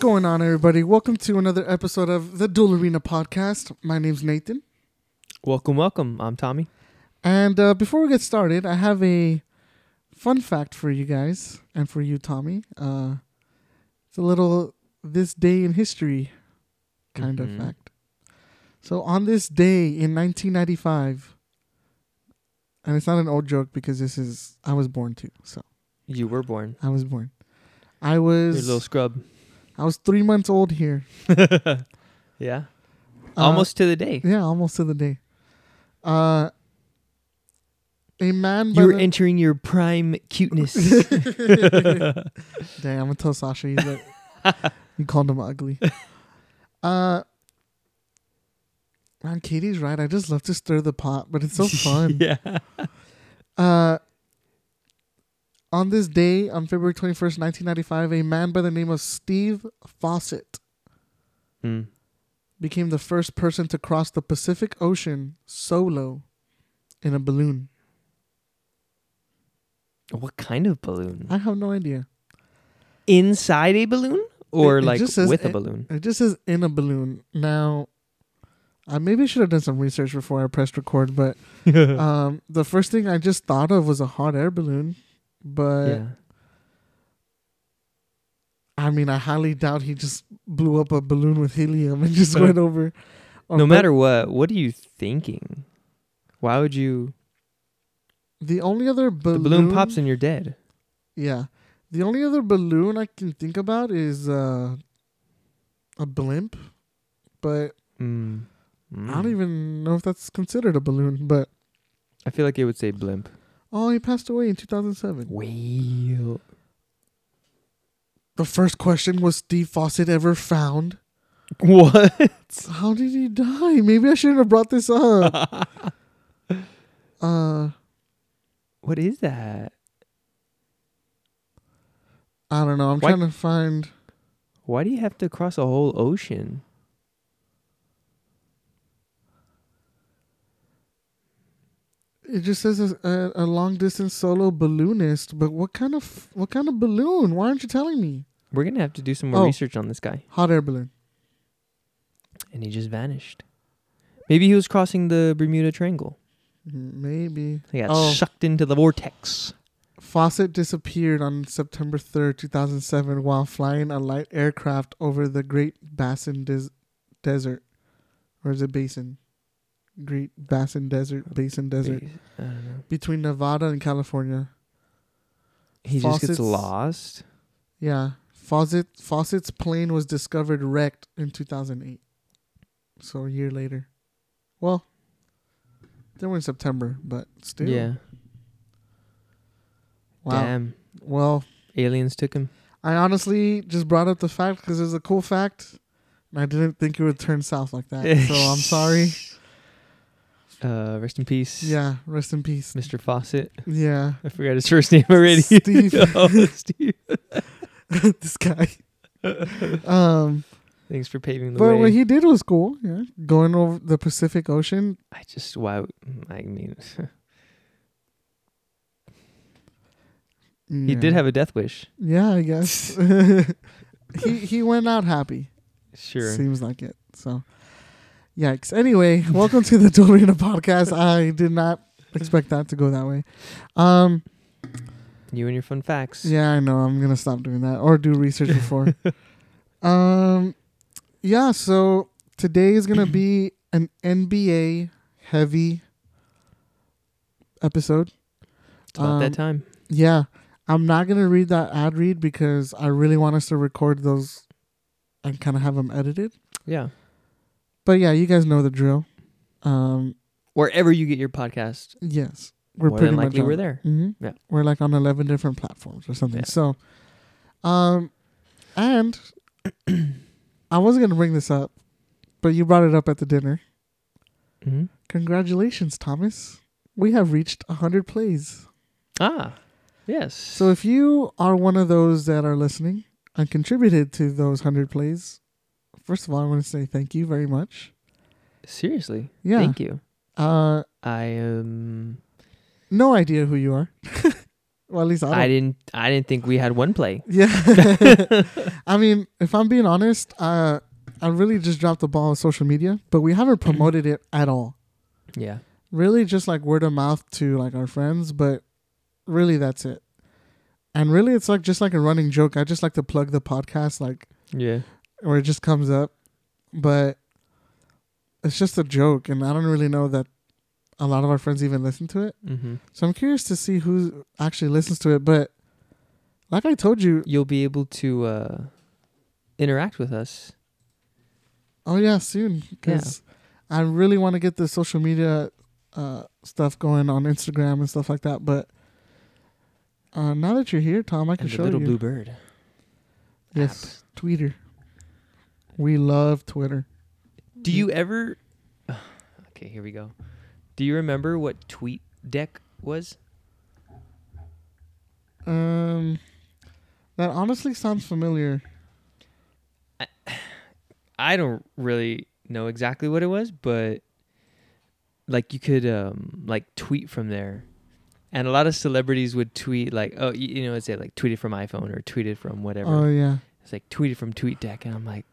going on, everybody? Welcome to another episode of the Duel Arena Podcast. My name's Nathan. Welcome, welcome. I'm Tommy. And uh, before we get started, I have a fun fact for you guys and for you, Tommy. Uh, it's a little this day in history kind Mhm. of fact. So, on this day in 1995, and it's not an old joke because this is, I was born too. So, You were born. I was born. I You're a was, little scrub. I was three months old here. yeah. Uh, Almost to the day. Yeah, almost to the day. Uh, a man. You're entering your prime cuteness. Dang, I'm gonna tell Sasha he's like, you called him ugly. Uh, man, Katie's right. I just love to stir the pot, but it's so fun. yeah. Uh, on this day, on February 21st, 1995, a man by the name of Steve Fossett Mm. became the first person to cross the Pacific Ocean solo in a balloon. What kind of balloon? I have no idea. Inside a balloon? Or It- it like with a balloon? It just says in a balloon. Now, I maybe should have done some research before I pressed record, but um, the first thing I just thought of was a hot air balloon. But yeah. I mean, I highly doubt he just blew up a balloon with helium and just went over. No matter what, what are you thinking? Why would you? the only other balloon, The balloon pops and you're dead. Yeah, the only other balloon I can think about is uh, a blimp, but Mm. I don't Mm. even know if that's considered a balloon. But I feel like it would say blimp. Oh, he passed away in 2007. Whale. The first question was Steve Fossett ever found? What? How did he die? Maybe I shouldn't have brought this up. uh, what is that? I don't know. I'm Why- trying to find. Why do you have to cross a whole ocean? It just says a, a, long distance solo balloonist, but what kind of what kind of balloon? Why aren't you telling me? We're gonna have to do some more Oh. research on this guy. Hot air balloon. And he just vanished. Maybe he was crossing the Bermuda Triangle. Maybe. He got Oh. sucked into the vortex. Fossett disappeared on September 3rd, 2007, while flying a light aircraft over the Great Basin Des- Desert. Or is it Basin? Great Basin Desert, Basin Desert. I don't know. Between Nevada and California. He just gets lost. Yeah. Fossett, Fossett's plane was discovered wrecked in 2008. So a year later. Well, they were in September, but still. Yeah. Wow. Damn. Well, Aliens took him. I honestly just brought up the fact because it's a cool fact. And I didn't think it would turn south like that. so I'm sorry. Uh, rest in peace. Yeah. Rest in peace. Mr. Fossett. Yeah. I forgot his first name already. Steve. oh, Steve. this guy. Um, Thanks for paving the but way. But what he did was cool. Yeah. Going over the Pacific Ocean. I just why I mean he did have a death wish. Yeah, I guess. he he went out happy. Sure. Seems like it. So, yikes. Anyway, welcome to the Duel Arena podcast. I did not expect that to go that way. Um, You and your fun facts. yeah, I know. I'm gonna stop doing that or do research before. um, yeah. So today is gonna be an NBA heavy episode. It's about Um, that time. Yeah, I'm not gonna read that ad read because I really want us to record those and kind of have them edited. Yeah. But yeah, you guys know the drill. Um, Wherever you get your podcast, yes, we're more pretty than much likely on- we're there. Mhm. Yeah. we're like on eleven different platforms or something. Yeah. So, um, and I wasn't gonna bring this up, but you brought it up at the dinner. hmm Congratulations, Thomas. We have reached hundred plays. Ah, yes. So if you are one of those that are listening and contributed to those 100 plays, first of all, I want to say thank you very much. seriously, Yeah. thank you. Uh, I um, no idea who you are. Well, at least I. I didn't. I didn't think we had one play. Yeah. I mean, if I'm being honest, uh, I really just dropped the ball with social media, but we haven't promoted it at all. Yeah. Really, just like word of mouth to like our friends, but really that's it. And really, it's like just like a running joke. I just like to plug the podcast, like Yeah. Where it just comes up, but it's just a joke, and I don't really know that a lot of our friends even listen to it. Mm-hmm. So I'm curious to see who actually listens to it. But like I told you, You'll be able to uh, interact with us. Oh yeah, soon because I really want to get the social media uh, stuff going on Instagram and stuff like that. But uh, now that you're here, Tom, I can And the show little you. blue bird. yes, Twitter. We love Twitter. Do you ever? Okay, here we go. Do you remember what Tweet Deck was? Um, that honestly sounds familiar. I I don't really know exactly what it was, but like you could um like tweet from there. And a lot of celebrities would tweet like, oh, you, you know, it'd say like tweeted from iPhone or tweeted from whatever. Oh yeah. It's like tweeted from TweetDeck, and I'm like,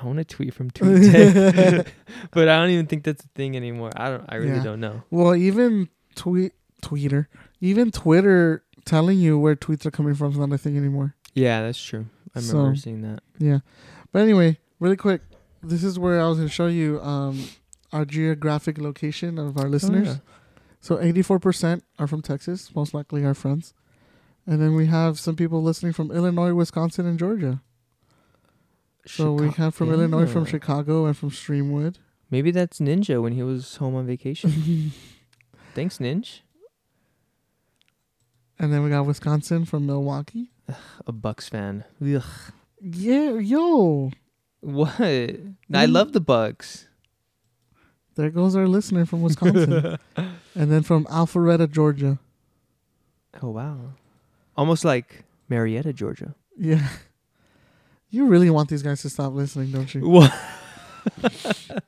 I want to tweet from TweetDeck, but I don't even think that's a thing anymore. I don't. I really Yeah. don't know. Well, even tweet Twitter, even Twitter telling you where tweets are coming from is not a thing anymore. Yeah, that's true. I remember So- seeing that. Yeah. But anyway, really quick, this is where I was going to show you um, our geographic location of our listeners. Oh, yeah. So 84% are from Texas, most likely our friends. And then we have some people listening from Illinois, Wisconsin, and Georgia. So we Chica- have from Illinois, from Chicago, and from Streamwood. Maybe that's Ninja when he was home on vacation. Thanks, Ninja. And then we got Wisconsin from Milwaukee. A Bucks fan. Ugh. Yeah, yo. What? I Mm. love the Bucks. There goes our listener from Wisconsin. and then from Alpharetta, Georgia. Oh wow. Almost like Marietta, Georgia. Yeah. You really want these guys to stop listening, don't you? What?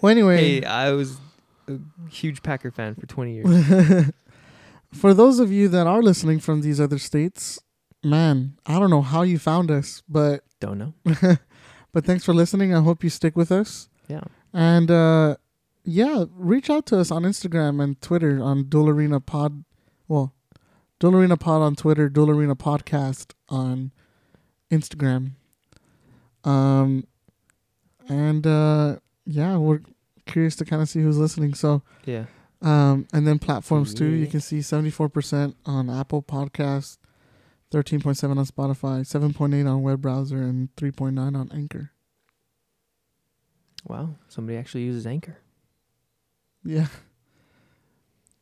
Well, anyway, Hey, I was a huge Packer fan for 20 years. for those of you that are listening from these other states, man, I don't know how you found us, but Don't know. but thanks for listening. I hope you stick with us. Yeah. And uh yeah, reach out to us on Instagram and Twitter on Duel Arena Pod. Well, Duel Arena Pod on Twitter, Duel Arena Podcast on Instagram. Um, and uh, yeah, we're curious to kind of see who's listening. So, Yeah. um, and then platforms too. You can see seventy four percent on Apple Podcast, thirteen point seven on Spotify, seven point eight on web browser, and three point nine on Anchor. Wow. Somebody actually uses Anchor. Yeah.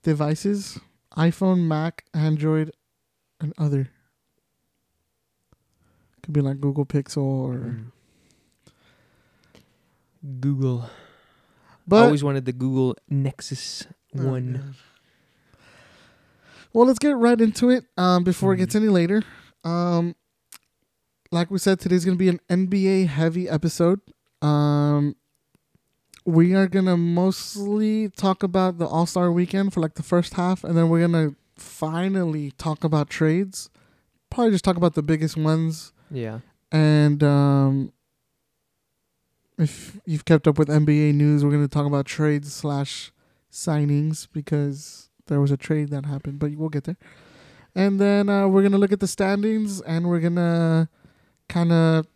Devices iPhone, Mac, Android, and other. Could be like Google Pixel or. Mm. Google. I always wanted the Google Nexus Oh, One. God. Well, let's get right into it um, before it gets Mhm. any later. Um, like we said, today's going to be an NBA heavy episode. Um, we are going to mostly talk about the All Star weekend for like the first half, and then we're going to finally talk about trades. Probably just talk about the biggest ones. Yeah. And um, if you've kept up with NBA news, we're going to talk about trades slash signings because there was a trade that happened, but we'll get there. And then uh, we're going to look at the standings and we're going to kind of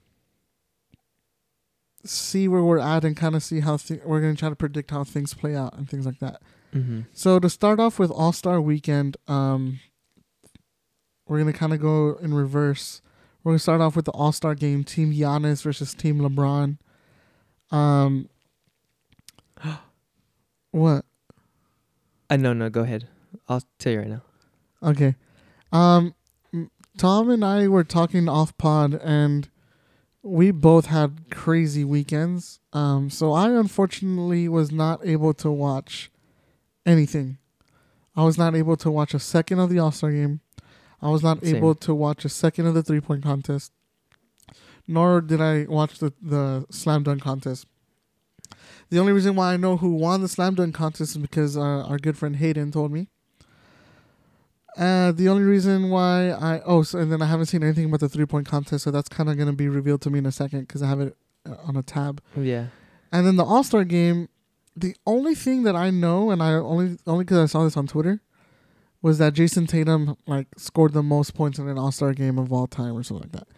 see where we're at and kind of see how th- we're going to try to predict how things play out and things like that. Mm-hmm. So to start off with All Star Weekend, um, we're gonna kind of go in reverse. We're gonna start off with the All Star game: Team Giannis versus Team LeBron. Um, what? Uh, no, no, go ahead. I'll tell you right now. Okay. Um, Tom and I were talking off pod, and we both had crazy weekends. Um, so I unfortunately was not able to watch anything. I was not able to watch a second of the All Star game. I was not Same. able to watch a second of the three point contest. Nor did I watch the, the slam dunk contest. The only reason why I know who won the slam dunk contest is because uh, our good friend Hayden told me. Uh, the only reason why I oh, so, and then I haven't seen anything about the three point contest, so that's kind of gonna be revealed to me in a second because I have it uh, on a tab. Yeah. And then the All Star game, the only thing that I know, and I only only because I saw this on Twitter, was that Jayson Tatum like scored the most points in an All Star game of all time or something like that,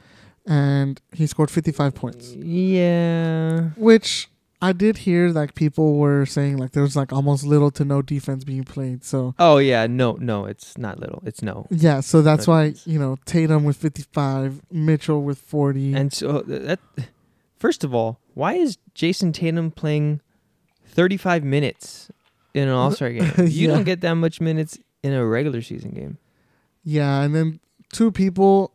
and he scored fifty five points, Yeah. which I did hear like people were saying like there was like almost little to no defense being played. So Oh yeah. No, no, it's not little. It's no. yeah, so that's No why defense. you know Tatum with fifty five, Mitchell with forty. And so uh, that. First of all, why is Jayson Tatum playing 35 minutes in an All Star game? You Yeah. don't get that much minutes in a regular season game. yeah, and then two people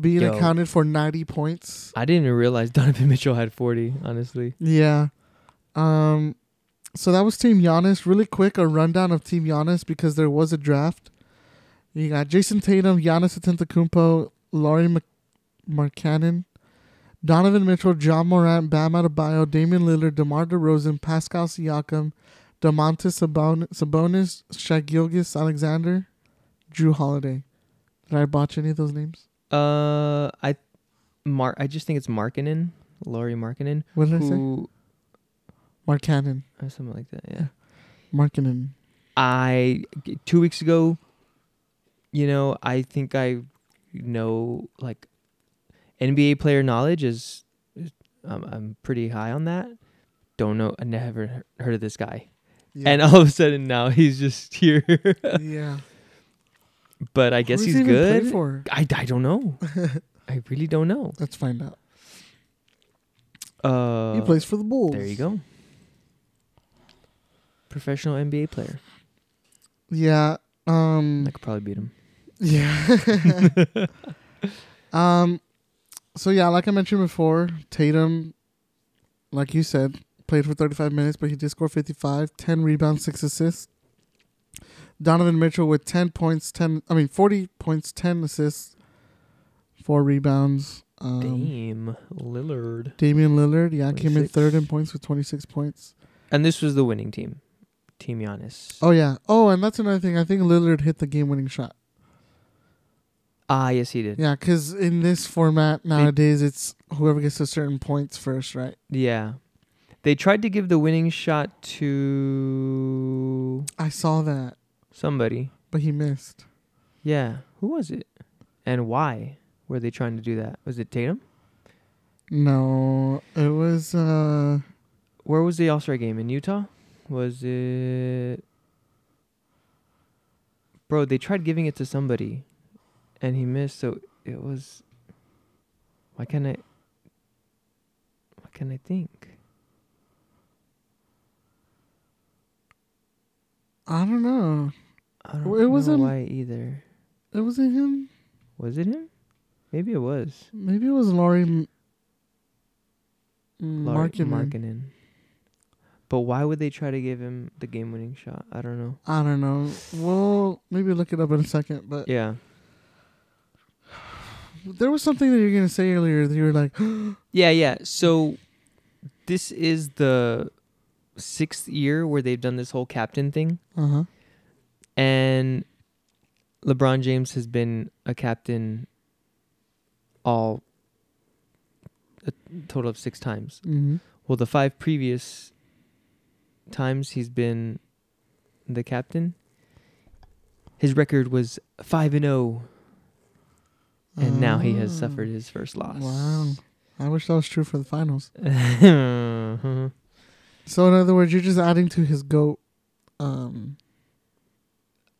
being Yo. accounted for ninety points. I didn't even realize Donovan Mitchell had 40. Honestly. Yeah. Um so that was Team Giannis. Really quick, a rundown of Team Giannis because there was a draft. You got Jayson Tatum, Giannis Antetokounmpo, Lauri Mc- Markkanen, Donovan Mitchell, Ja Morant, Bam Adebayo, Damian Lillard, DeMar DeRozan, Pascal Siakam, Sabon- Sabonis, Shaq Gilgis Alexander, Jrue Holiday. Did I botch any of those names? Uh, I, Mark. I just think it's Markkinen, Lauri Markkinen, What did I say? who Markkanen. or something like that. Yeah. Markkanen. I two weeks ago, you know, I think I know like NBA player knowledge is, is um, I'm pretty high on that. Don't know. I never heard of this guy, Yeah. and all of a sudden now he's just here. yeah. but I guess he's he good. For? I I don't know. I really don't know. Let's find out. Uh, he plays for the Bulls. There you go. Professional NBA player. Yeah. Um. I could probably beat him. Yeah. um. So yeah, like I mentioned before, Tatum, like you said, played for 35 minutes, but he did score 55, 10 rebounds, six assists. Donovan Mitchell with 10 points, 10. I mean 40 points, 10 assists, four rebounds. Um, Dame Lillard. Damian Lillard, yeah, came in third in points with 26 points. And this was the winning team. Team Giannis. Oh yeah. Oh, and that's another thing. I think Lillard hit the game-winning shot. Ah, yes, he did. Yeah, because in this format nowadays, it's whoever gets to certain points first, right? Yeah. They tried to give the winning shot to I saw that, somebody. but he missed. Yeah. Who was it? And why were they trying to do that? Was it Tatum? No, it was. uh Where was the All Star game? In Utah? Was it. Bro, they tried giving it to somebody and he missed, so it was. Why can't I. Why can't I think? I don't know. I don't it know wasn't- why either. It wasn't him. Was it him? Maybe it was. Maybe it was Lauri. M- Lauri Markkinen. Markkinen. But why would they try to give him the game winning shot? I don't know. I don't know. Well, maybe look it up in a second. But Yeah. there was something that you were gonna say earlier. That you were like, Yeah, yeah. So this is the sixth year where they've done this whole captain thing. uh huh. And LeBron James has been a captain all a total of six times. Mm-hmm. Well, the five previous times he's been the captain, his record was five and zero, and now he has suffered his first loss. Wow. I wish that was true for the finals. So in other words, you're just adding to his goat. Um.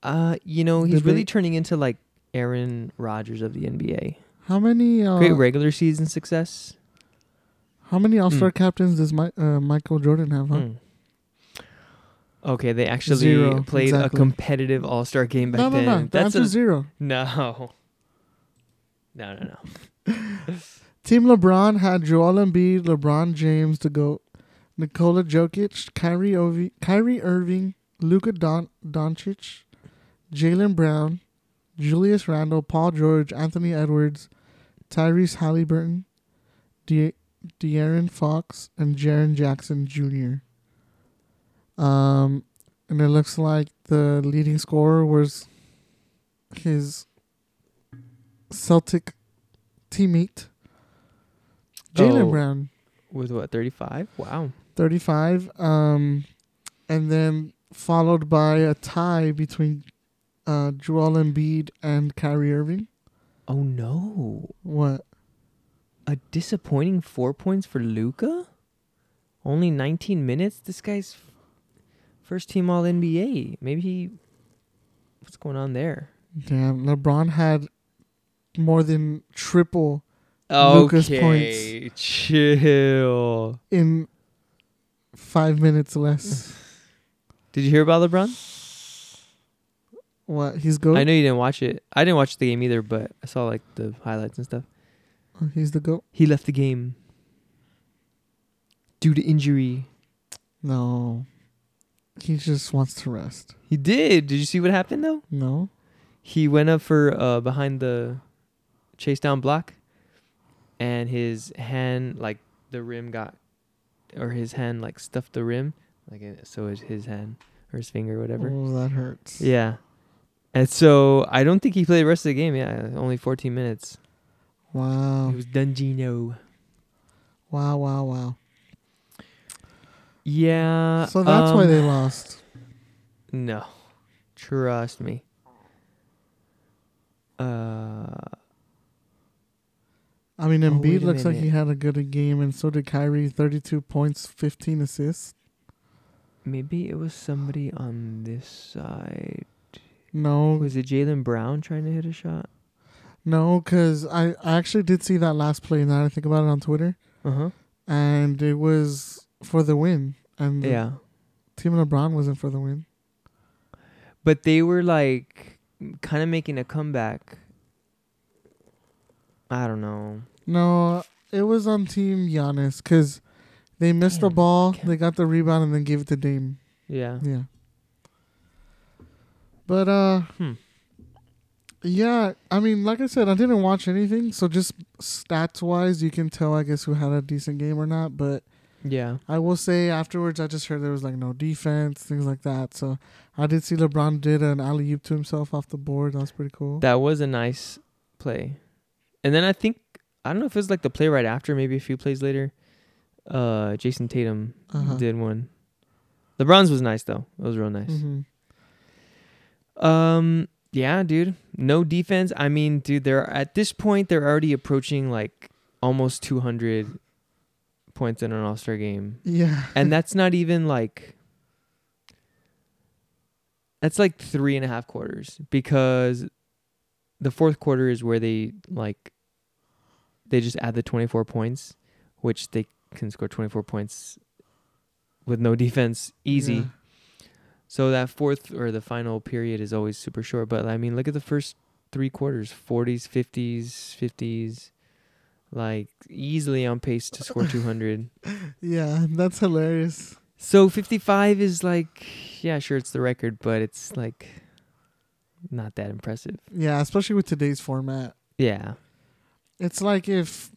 Uh, you know, he's really turning into like Aaron Rodgers of the NBA. How many? Uh, Great regular season success. How many All Star Mm. captains does my, uh, Michael Jordan have? Huh? Hmm. Okay, they actually Zero, played exactly. a competitive All Star game back no, no, then. no. The That's a zero. no. No, no, no. Team LeBron had Joel Embiid, LeBron James to go, Nikola Jokic, Kyrie, Ovi, Kyrie Irving, Luka Don- Doncic, Jaylen Brown, Julius Randle, Paul George, Anthony Edwards, Tyrese Halliburton, De- De'Aaron Fox, and Jaren Jackson Jr. Um, and it looks like the leading scorer was his Celtic teammate Jaylen Oh. Brown, With what, 35? Wow. 35. Um, and then followed by a tie between uh, Joel Embiid and Kyrie Irving. Oh no. What? A disappointing four points for Luka? Only 19 minutes? This guy's first team all NBA. Maybe he. What's going on there? Damn, LeBron had more than triple Luka's Okay, chill. in five minutes less. Did you hear about LeBron? what? He's goat. I know you didn't watch it. I didn't watch the game either, but I saw like the highlights and stuff. Oh, He's the goat. He left the game due to injury. No, he just wants to rest. He did. Did you see what happened though? No. He went up for uh behind the chase down block and his hand like the rim got or his hand like stuffed the rim like so is his hand or his finger or whatever. Oh, that hurts. Yeah. And so I don't think he played the rest of the game. Yeah, only 14 minutes. Wow. It was Dungino. Wow. Wow. Wow. Yeah. So that's why um, they lost. No. Trust me. Uh I mean, Oh, Embiid a looks like he had a good game, and so did Kyrie. Thirty-two points, fifteen assists. maybe it was somebody on this side. No, Was it Jaylen Brown trying to hit a shot? no, because I, I actually did see that last play. Now that I think about it on Twitter, Uh huh. and it was for the win, and the Yeah. Team LeBron wasn't for the win. But they were like kind of making a comeback. I don't know. No, it was on Team Giannis because they missed the ball, they got the rebound, and then gave it to Dame. Yeah. Yeah. But uh Hmm. yeah, I mean like I said, I didn't watch anything, so just stats wise you can tell I guess who had a decent game or not, but Yeah. I will say afterwards I just heard there was like no defense, things like that. So I did see LeBron did an alley oop to himself off the board. That was pretty cool. That was a nice play. And then I think I don't know if it was like the play right after, maybe a few plays later. Uh Jayson Tatum Uh-huh. did one. LeBron's was nice though. It was real nice. hmm Um yeah, dude. No defense. I mean, dude, they're at this point they're already approaching like almost 200 points in an All-Star game. Yeah. And that's not even like that's like three and a half quarters because the fourth quarter is where they like they just add the 24 points which they can score 24 points with no defense easy Yeah. so that fourth or the final period is always super short but i mean look at the first three quarters 40s 50s 50s like easily on pace to score 200 Yeah, that's hilarious. so 55 is like, yeah, sure, it's the record, but it's like not that impressive. Yeah, especially with today's format. Yeah. It's like if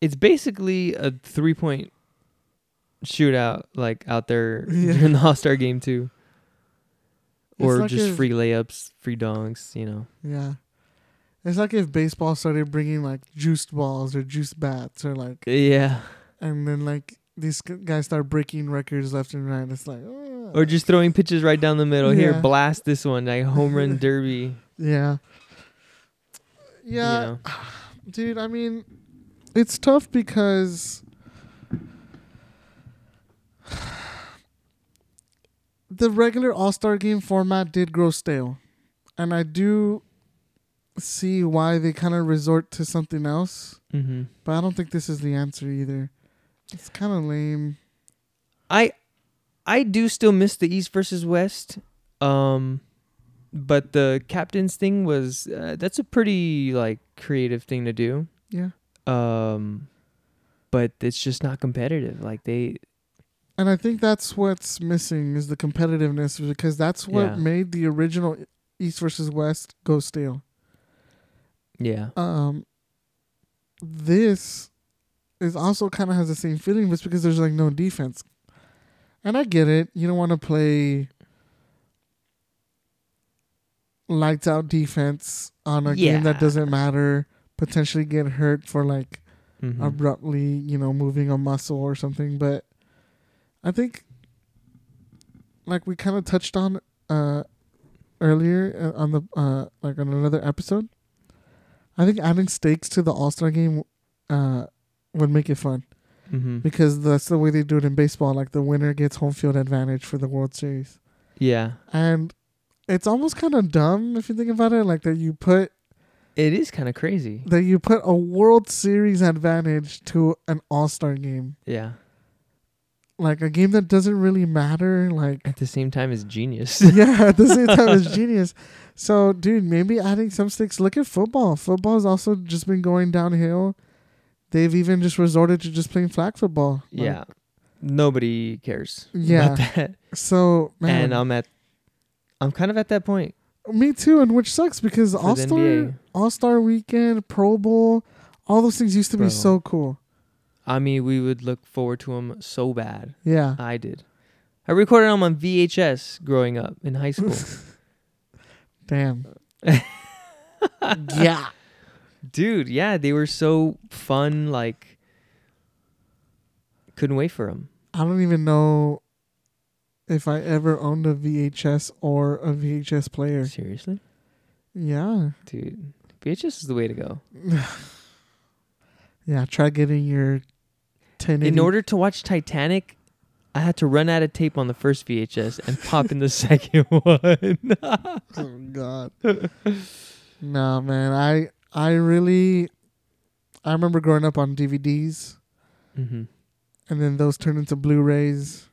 It's basically a three point shootout, like out there Yeah. during the All Star game, too. Or like just if- free layups, free dunks, you know. Yeah. It's like if baseball started bringing like juiced balls or juiced bats or like, Yeah. and then like these guys start breaking records left and right. It's like, oh. Or just throwing pitches right down the middle. Here, blast this one, like home run derby. yeah. you Yeah, know. Dude. I mean, it's tough because the regular All Star game format did grow stale, and I do see why they kind of resort to something else. Mm-hmm. But I don't think this is the answer either. It's kind of lame. I I do still miss the East versus West. Um but the captains thing was uh, that's a pretty like creative thing to do. Yeah. Um but it's just not competitive. Like they And I think that's what's missing is the competitiveness because that's what Yeah. made the original East versus West go stale. yeah. Um this is also kind of has the same feeling but it's because there's like no defense. And I get it. You don't want to play lights out defense on a game that doesn't matter, potentially get hurt for like Mhm. abruptly, you know, moving a muscle or something. But I think, like we kind of touched on uh, earlier uh, on the uh, like on another episode. I think adding stakes to the All Star game uh, would make it fun Mhm. because that's the way they do it in baseball. Like the winner gets home field advantage for the World Series, Yeah, and it's almost kind of dumb if you think about it. Like that you put it is kind of crazy. that you put a World Series advantage to an All Star game. Yeah. like a game that doesn't really matter. Like, At the same time, it's genius. yeah, at the same time, it's genius. So, dude, maybe adding some stakes. Look at football. Football's also just been going downhill. They've even just resorted to just playing flag football. Like, yeah. Nobody cares. Yeah. About that. So, man, And I'm at, I'm kind of at that point me too. And which sucks because All Star, All Star Weekend, Pro Bowl, all those things used to Bro. be so cool. I mean, we would look forward to them so bad. Yeah. I did. I recorded them on VHS growing up in high school. Damn. yeah. Dude, yeah, they were so fun. Like, couldn't wait for them. I don't even know if I ever owned a VHS or a VHS player. Seriously, Yeah. dude, VHS is the way to go. Yeah, try getting your 10 In order to watch Titanic, I had to run out of tape on the first VHS and pop in the second one. Oh god. no, man. I I really I remember growing up on DVDs hmm and then those turned into Blu-rays.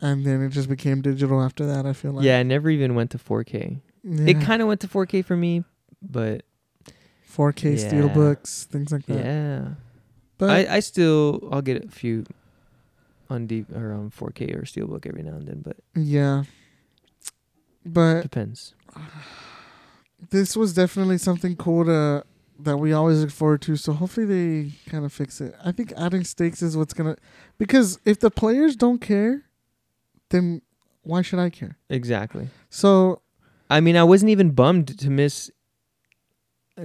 And then it just became digital after that, I feel like. yeah, I never even went to 4K. Yeah. It kind of went to 4K for me, but 4K Yeah. steelbooks, things like that. yeah, But I, I still I'll get a few on D or on 4K or Steelbook every now and then, but yeah. But depends. this was definitely something cool to that we always look forward to. So hopefully they kind of fix it. I think adding stakes is what's gonna because if the players don't care, then why should I care? Exactly. So I mean, I wasn't even bummed to miss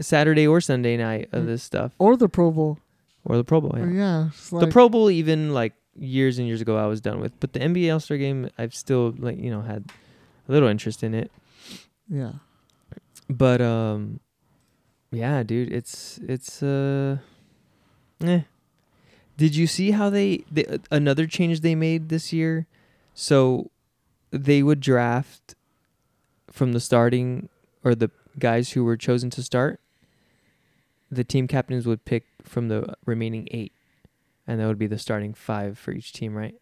Saturday or Sunday night of Mm. this stuff or the Pro Bowl, or the Pro Bowl. yeah. Yeah. it's the Pro Bowl, even like years and years ago, I was done with. But the NBA All Star Game, I've still like you know had a little interest in it. yeah. But um, yeah, dude, it's it's uh, eh. Did you see how they, they another change they made this year? So they would draft from the starting or the guys who were chosen to start. The team captains would pick from the remaining eight, and that would be the starting five for each team, right?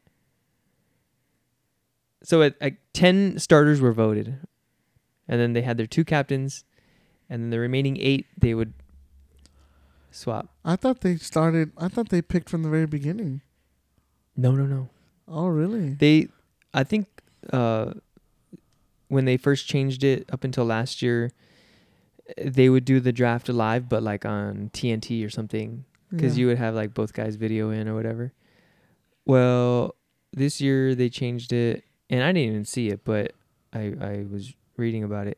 So at, at ten starters were voted, and then they had their two captains, and then the remaining eight they would swap. I thought they started. I thought they picked from the very beginning. No, no, no. Oh, really? They, I think, uh, when they first changed it up until last year, they would do the draft live, but like on TNT or something, because Yeah. you would have like both guys video in or whatever. Well, this year they changed it, and I didn't even see it, but I I was reading about it.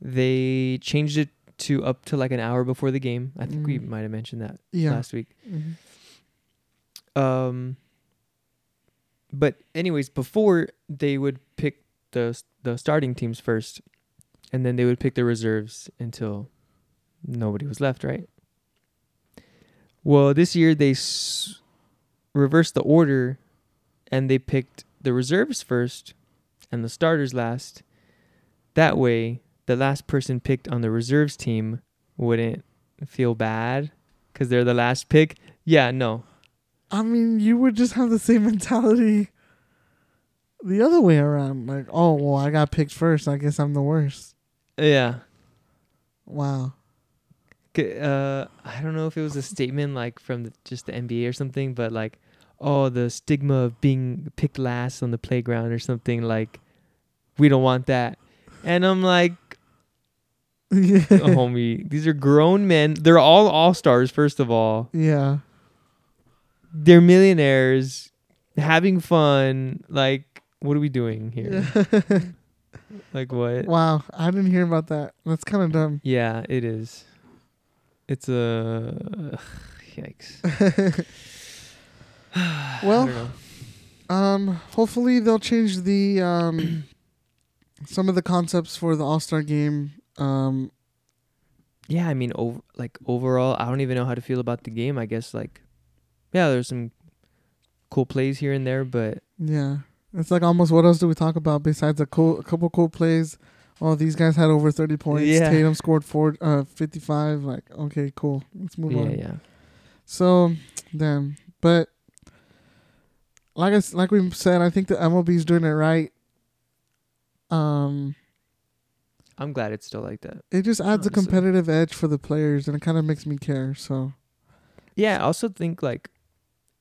They changed it to up to like an hour before the game. I think we Mm. might have mentioned that yeah. last week. Mhm. Um, but anyways, before they would pick the the starting teams first, and then they would pick the reserves until nobody was left, right? Well, this year they s- reversed the order, and they picked the reserves first, and the starters last. That way, the last person picked on the reserves team wouldn't feel bad because they're the last pick. Yeah, no, I mean, you would just have the same mentality the other way around. Like, oh, well, I got picked first. I guess I'm the worst. Yeah. Wow. Uh, I don't know if it was a statement like from the, just the NBA or something, but like, oh, the stigma of being picked last on the playground or something. Like, we don't want that. And I'm like, yeah. homie, these are grown men. They're all all stars. First of all, yeah. They're millionaires, having fun. Like, what are we doing here? Like what? Wow, I didn't hear about that. That's kind of dumb. Yeah, it is. It's a yikes. Well. Um, hopefully they'll change the um some of the concepts for the All Star game. Um, yeah, I mean, over like overall, I don't even know how to feel about the game. I guess like, yeah, there's some cool plays here and there, but yeah, it's like almost what else do we talk about besides a cool, a couple cool plays? Oh, these guys had over thirty points. Yeah. Tatum scored four, uh, fifty-five. Like, okay, cool. Let's move yeah, on. yeah, yeah. So, damn. But like I like we said, I think the MLB is doing it right. Um, I'm glad it's still like that. it just adds a competitive edge for the players, and it kind of makes me care. So, Yeah, I also think like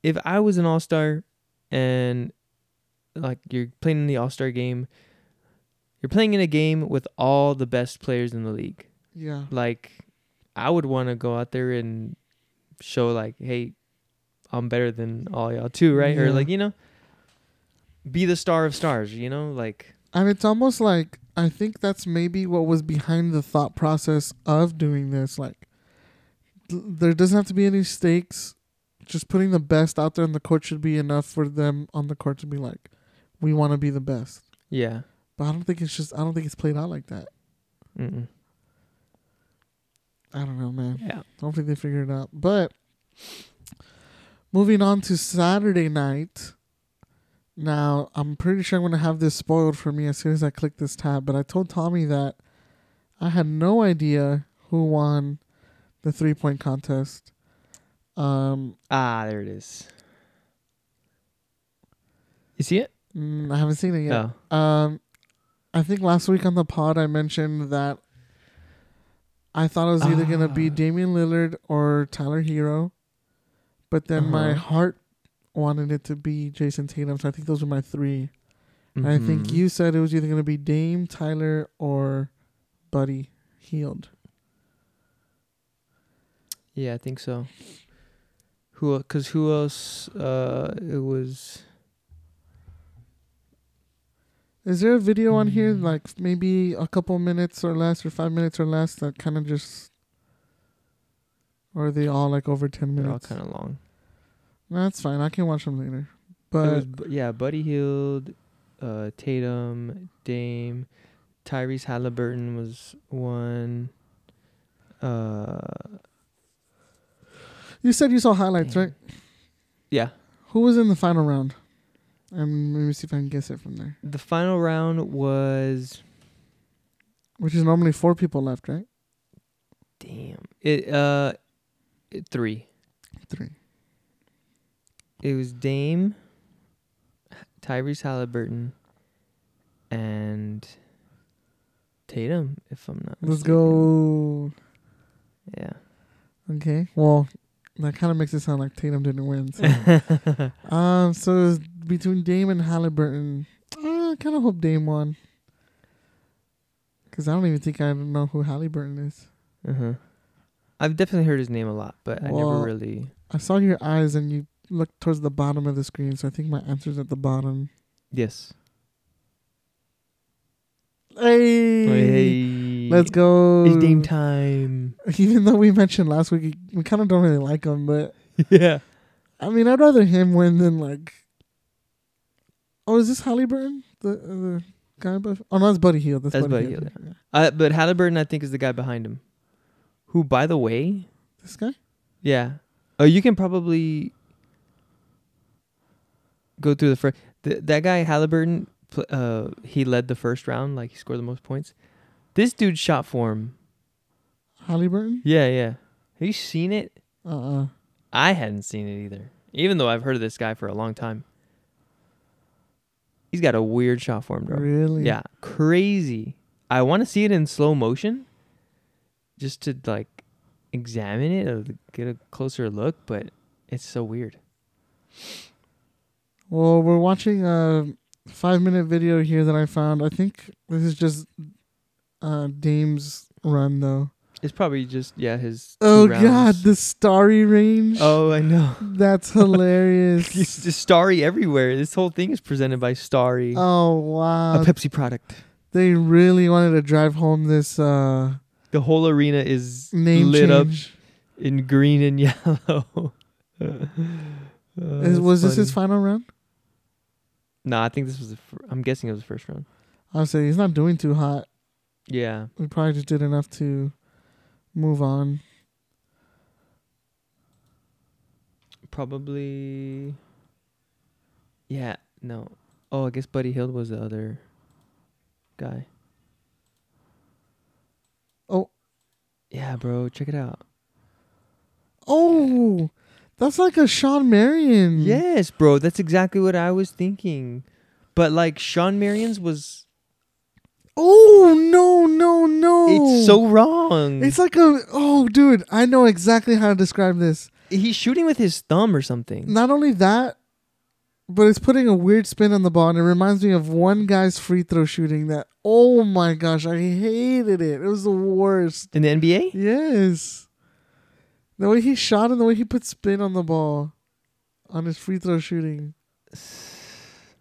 if I was an all star and like you're playing in the all star game, you're playing in a game with all the best players in the league. yeah, Like I would want to go out there and show like, hey, I'm better than all y'all too, right? Or like you know, be the star of stars. You know, like and it's almost like I think that's maybe what was behind the thought process of doing this. Like, there doesn't have to be any stakes. Just putting the best out there on the court should be enough for them on the court to be like, we want to be the best. yeah, But I don't think it's just I don't think it's played out like that. Mm-mm. I don't know, man. yeah. Hopefully they figure it out. But moving on to Saturday night. Now, I'm pretty sure I'm going to have this spoiled for me as soon as I click this tab, but I told Tommy that I had no idea who won the three-point contest. Um, Ah, there it is. You see it? mm, I haven't seen it yet. Oh, Um, I think last week on the pod I mentioned that I thought it was either gonna be Ah. Damian Lillard or Tyler Herro, but then my Uh-huh. heart wanted it to be Jayson Tatum. So I think those were my 3 And I think Mhm. you said it was either gonna be Dame, Tyler, or Buddy Hield. Yeah, I think so. Who? Cause who else? Uh, it was. Is there a video on here Mm. like maybe a couple minutes or less or five minutes or less that kind of just, or are they all like over ten They're all minutes? kind of long. No, that's fine. I can watch them later. it was, But yeah, Buddy Hield, uh, Tatum, Dame, Tyrese Halliburton was one. Uh, you said you saw highlights, right? yeah, Who was in the final round? And let me see if I can guess it from there. the final round was Which is normally four people left, right? damn it. Uh, it, three. Three. It was Dame, Tyrese Halliburton, and Tatum. If I'm not. Let's mistaken. go. Yeah. Okay. Well, that kind of makes it sound like Tatum didn't win. So. um. So between Dame and Halliburton. Uh, I kind of hope Dame won. Cause I don't even think I know who Halliburton is. Uh-huh. I've definitely heard his name a lot, but I never really. I saw your eyes and you looked towards the bottom of the screen, so I think my answer's at the bottom. Yes. Hey. Hey, Let's go. It's game time. Even though we mentioned last week, we kind of don't really like him, but yeah. I mean, I'd rather him win than like. Oh, is this Halliburton? The uh, the guy above? Oh no, that's Buddy Hield. That's, That's Buddy, Buddy Yeah. Uh, but Halliburton, I think, is the guy behind him. Who, by the way, This guy? yeah. Oh, you can probably go through the first. Th- that guy Halliburton, uh, he led the first round. Like he scored the most points. This dude shot for him. Halliburton? Yeah, yeah. Have you seen it? Uh uh I hadn't seen it either. Even though I've heard of this guy for a long time. He's got a weird shot form, bro. Really? Yeah, crazy. I want to see it in slow motion, just to like examine it or get a closer look. But it's so weird. Well, we're watching a five minute video here that I found. I think this is just uh Dame's run though. It's probably just yeah his. Oh god, the starry range. Oh, I know. That's hilarious. It's just Starry everywhere. This whole thing is presented by Starry, oh wow, a. Pepsi product. They really wanted to drive home this uh, The whole arena is name lit change. up in green and yellow. Uh, Is, was this his final round? No, I think this was. The fir- I'm guessing it was the first round. I would say he's not doing too hot. Yeah. We probably just did enough to move on. Probably. Yeah. No. Oh, I guess Buddy Hield was the other guy. Oh. Yeah, bro. Check it out. Oh, that's like a Shawn Marion. Yes, bro. That's exactly what I was thinking. But like Shawn Marion's was. Oh no no no! It's so wrong. It's like a oh dude, I know exactly how to describe this. He's shooting with his thumb or something. Not only that, but it's putting a weird spin on the ball, and it reminds me of one guy's free throw shooting. That oh my gosh, I hated it. It was the worst. In the NBA? Yes, the way he shot and the way he put spin on the ball, on his free throw shooting,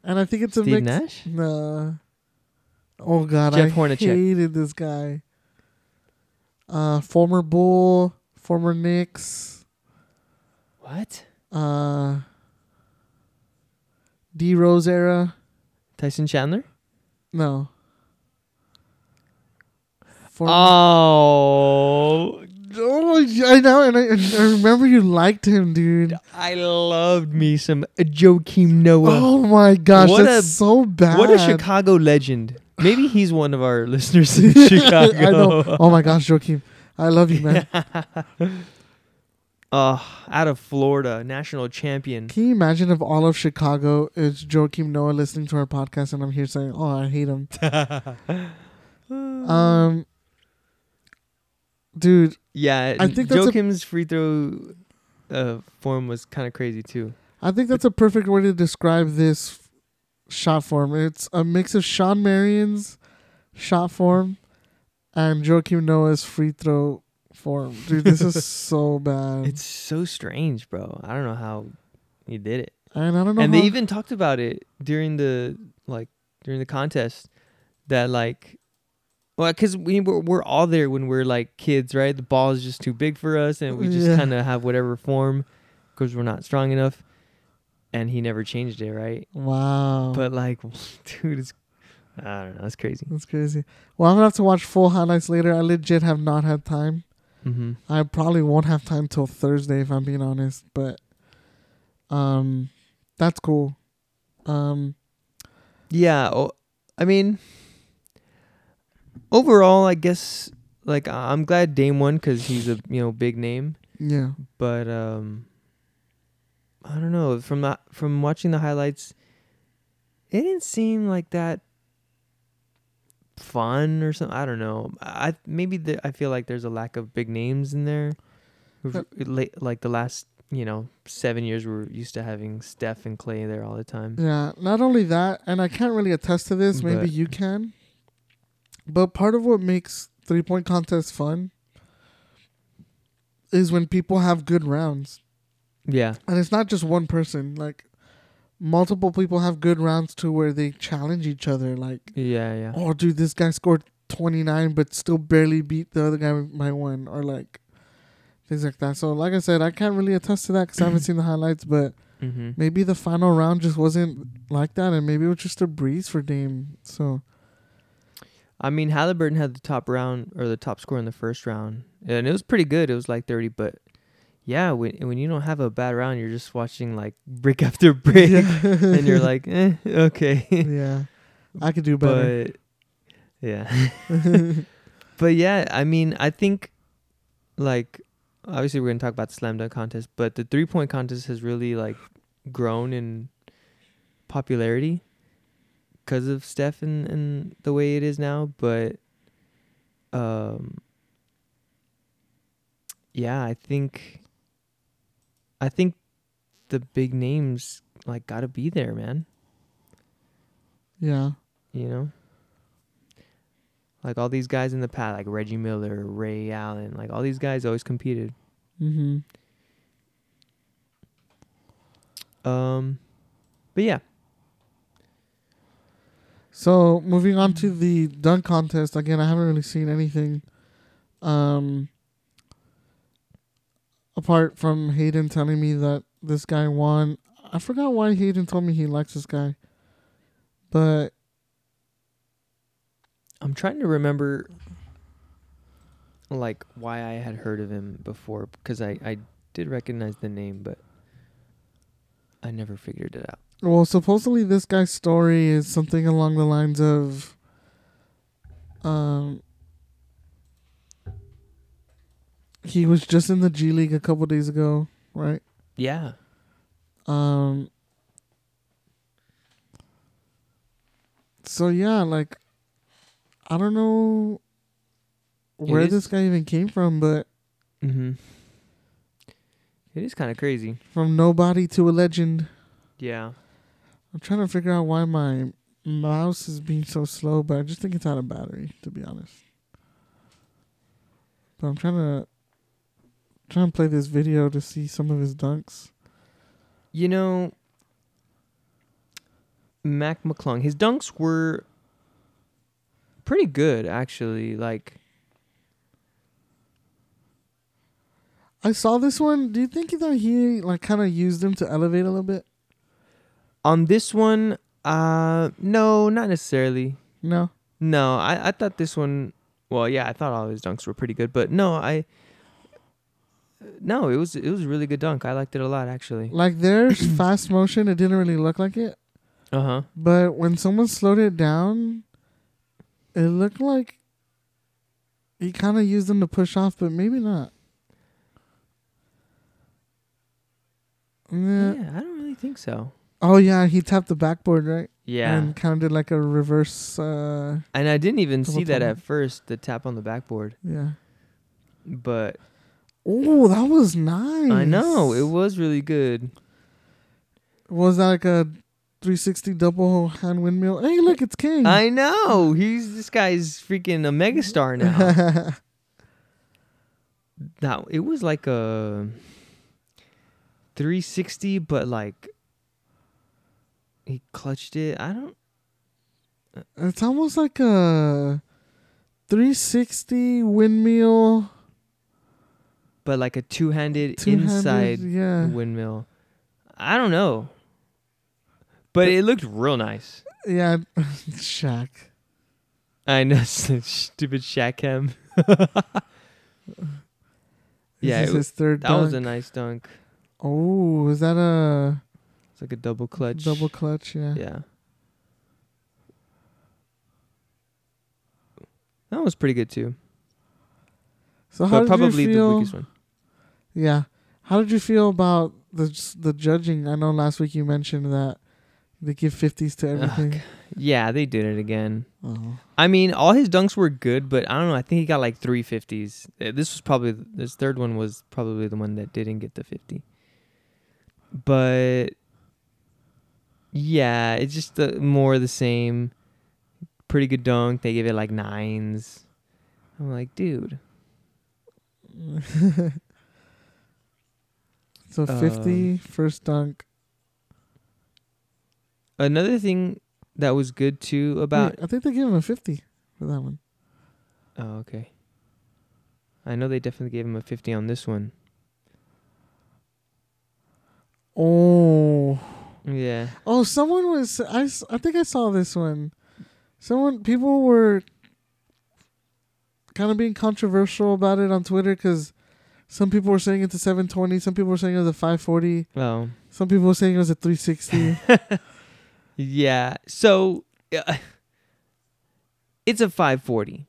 and I think it's a Steve mix. Nash? Nah. Oh god, Jeff I Hornacek. hated this guy. Uh, former Bull, former Knicks, What? uh, D Rose era. Tyson Chandler? No. Former, Oh, oh, I know, and I, I remember you liked him, dude. I loved me some Joakim Noah. Oh my gosh, What that's a- so bad. what a Chicago legend. Maybe he's one of our listeners in Chicago. I know. Oh my gosh, Joakim, I love you, man. Uh, out of Florida, national champion. Can you imagine if all of Chicago is Joakim Noah listening to our podcast and I'm here saying, "Oh, I hate him." um, dude, Yeah, I think Joakim's free throw uh, form was kind of crazy too. I think that's a perfect way to describe this shot form. It's a mix of Shawn Marion's shot form and Joakim Noah's free throw form. Dude, this is so bad. It's so strange, bro. I don't know how he did it. and I don't know. and they even talked about it during the like during the contest that like well because we were, we're all there when we're like kids right the ball is just too big for us and we just Yeah. kind of have whatever form because we're not strong enough and he never changed it right wow. but like dude it's i don't know it's crazy that's crazy. Well, I'm gonna have to watch full highlights later. I legit have not had time. mm-hmm. I probably won't have time till Thursday if I'm being honest, but um that's cool. Um yeah oh, i mean overall i guess like i'm glad dame won because he's a you know big name yeah. but um I don't know from the, from watching the highlights it didn't seem like that fun or something I don't know I maybe the, I feel like there's a lack of big names in there like the last you know 7 years we're used to having Steph and Clay there all the time Yeah, not only that, and I can't really attest to this, maybe But- you can. But part of what makes three point contests fun is when people have good rounds. Yeah. And it's not just one person, like multiple people have good rounds to where they challenge each other like yeah yeah. Oh dude this guy scored 29 but still barely beat the other guy by one or like things like that. So like i said i can't really attest to that because i haven't seen the highlights but mhm maybe the final round just wasn't like that and maybe it was just a breeze for dame so. I mean, Halliburton had the top round or the top score in the first round, and it was pretty good. It was like thirty, but yeah, when when you don't have a bad round, you're just watching like brick after brick, and you're like, eh, okay, yeah. I could do better. But yeah, but yeah, I mean, I think like obviously we're gonna talk about the slam dunk contest, but the three point contest has really like grown in popularity because of Steph and, and the way it is now. But um, yeah, I think I think the big names like gotta be there, man. yeah You know. Like all these guys in the past, like Reggie Miller, Ray Allen, like all these guys always competed. mm-hmm Um, but yeah, So moving on to the dunk contest again, I haven't really seen anything, um, apart from Hayden telling me that this guy won. I forgot why Hayden told me he likes this guy, but I'm trying to remember like why I had heard of him before because I I did recognize the name, but I never figured it out. well, supposedly this guy's story is something along the lines of, um, he was just in the G League a couple days ago, right? Yeah. Um. So yeah, like, I don't know where this guy even came from, but Mm-hmm. It is kind of crazy. from nobody to a legend. Yeah. I'm trying to figure out why my mouse is being so slow, but I just think it's out of battery, to be honest. But I'm trying to trying to play this video to see some of his dunks. You know, Mac McClung, his dunks were pretty good actually. Like I saw this one. Do you think that he like kind of used them to elevate a little bit? on this one, uh no, not necessarily. No. No, I I thought this one. Well, yeah, I thought all his dunks were pretty good, but no, I. No, it was it was a really good dunk. I liked it a lot actually. Like there's fast motion, it didn't really look like it. Uh huh. But when someone slowed it down, it looked like he kind of used them to push off, but maybe not. Yeah. Yeah. I don't really think so. Oh yeah, he tapped the backboard right, Yeah, and kind of did like a reverse. uh and I didn't even see that at first. The tap on the backboard, Yeah. but Oh, that was nice. I know it was really good. Was that like a 360 double hand windmill? Hey, look, it's King. I know he's this guy's freaking a megastar now. now it was like a 360, but like he clutched it. I don't. Uh it's almost like a 360 windmill. But like a two-handed, Two-handed, inside yeah. windmill. I don't know, but it looked real nice. Yeah, Shaq. I know, stupid Shaq yeah, it, his third. that was a nice dunk. Oh, is that a It's like a double clutch. double clutch? Yeah. Yeah. That was pretty good too, So how but did probably you the feel? weakest one. Yeah. How did you feel about the the judging? I know last week you mentioned that they give fifties to everything. Yeah, they did it again. Oh. I mean, all his dunks were good, but I don't know. I think he got like three fifties. Uh, This was probably this third one was probably the one that didn't get the fifty. But yeah, it's just the more of the same. Pretty good dunk. They gave it like nines. I'm like, dude. so 50 Um, first dunk. Another thing that was good too about Wait, I think they gave him a 50 for that one. Oh, okay. I know they definitely gave him a 50 on this one. Oh. Yeah. Oh, someone was. I, I think I saw this one. Someone, people were kind of being controversial about it on Twitter because some people were saying it's a 720, some people were saying it was a 540, Well, some people were saying it was a 360. yeah. So uh, it's a 540.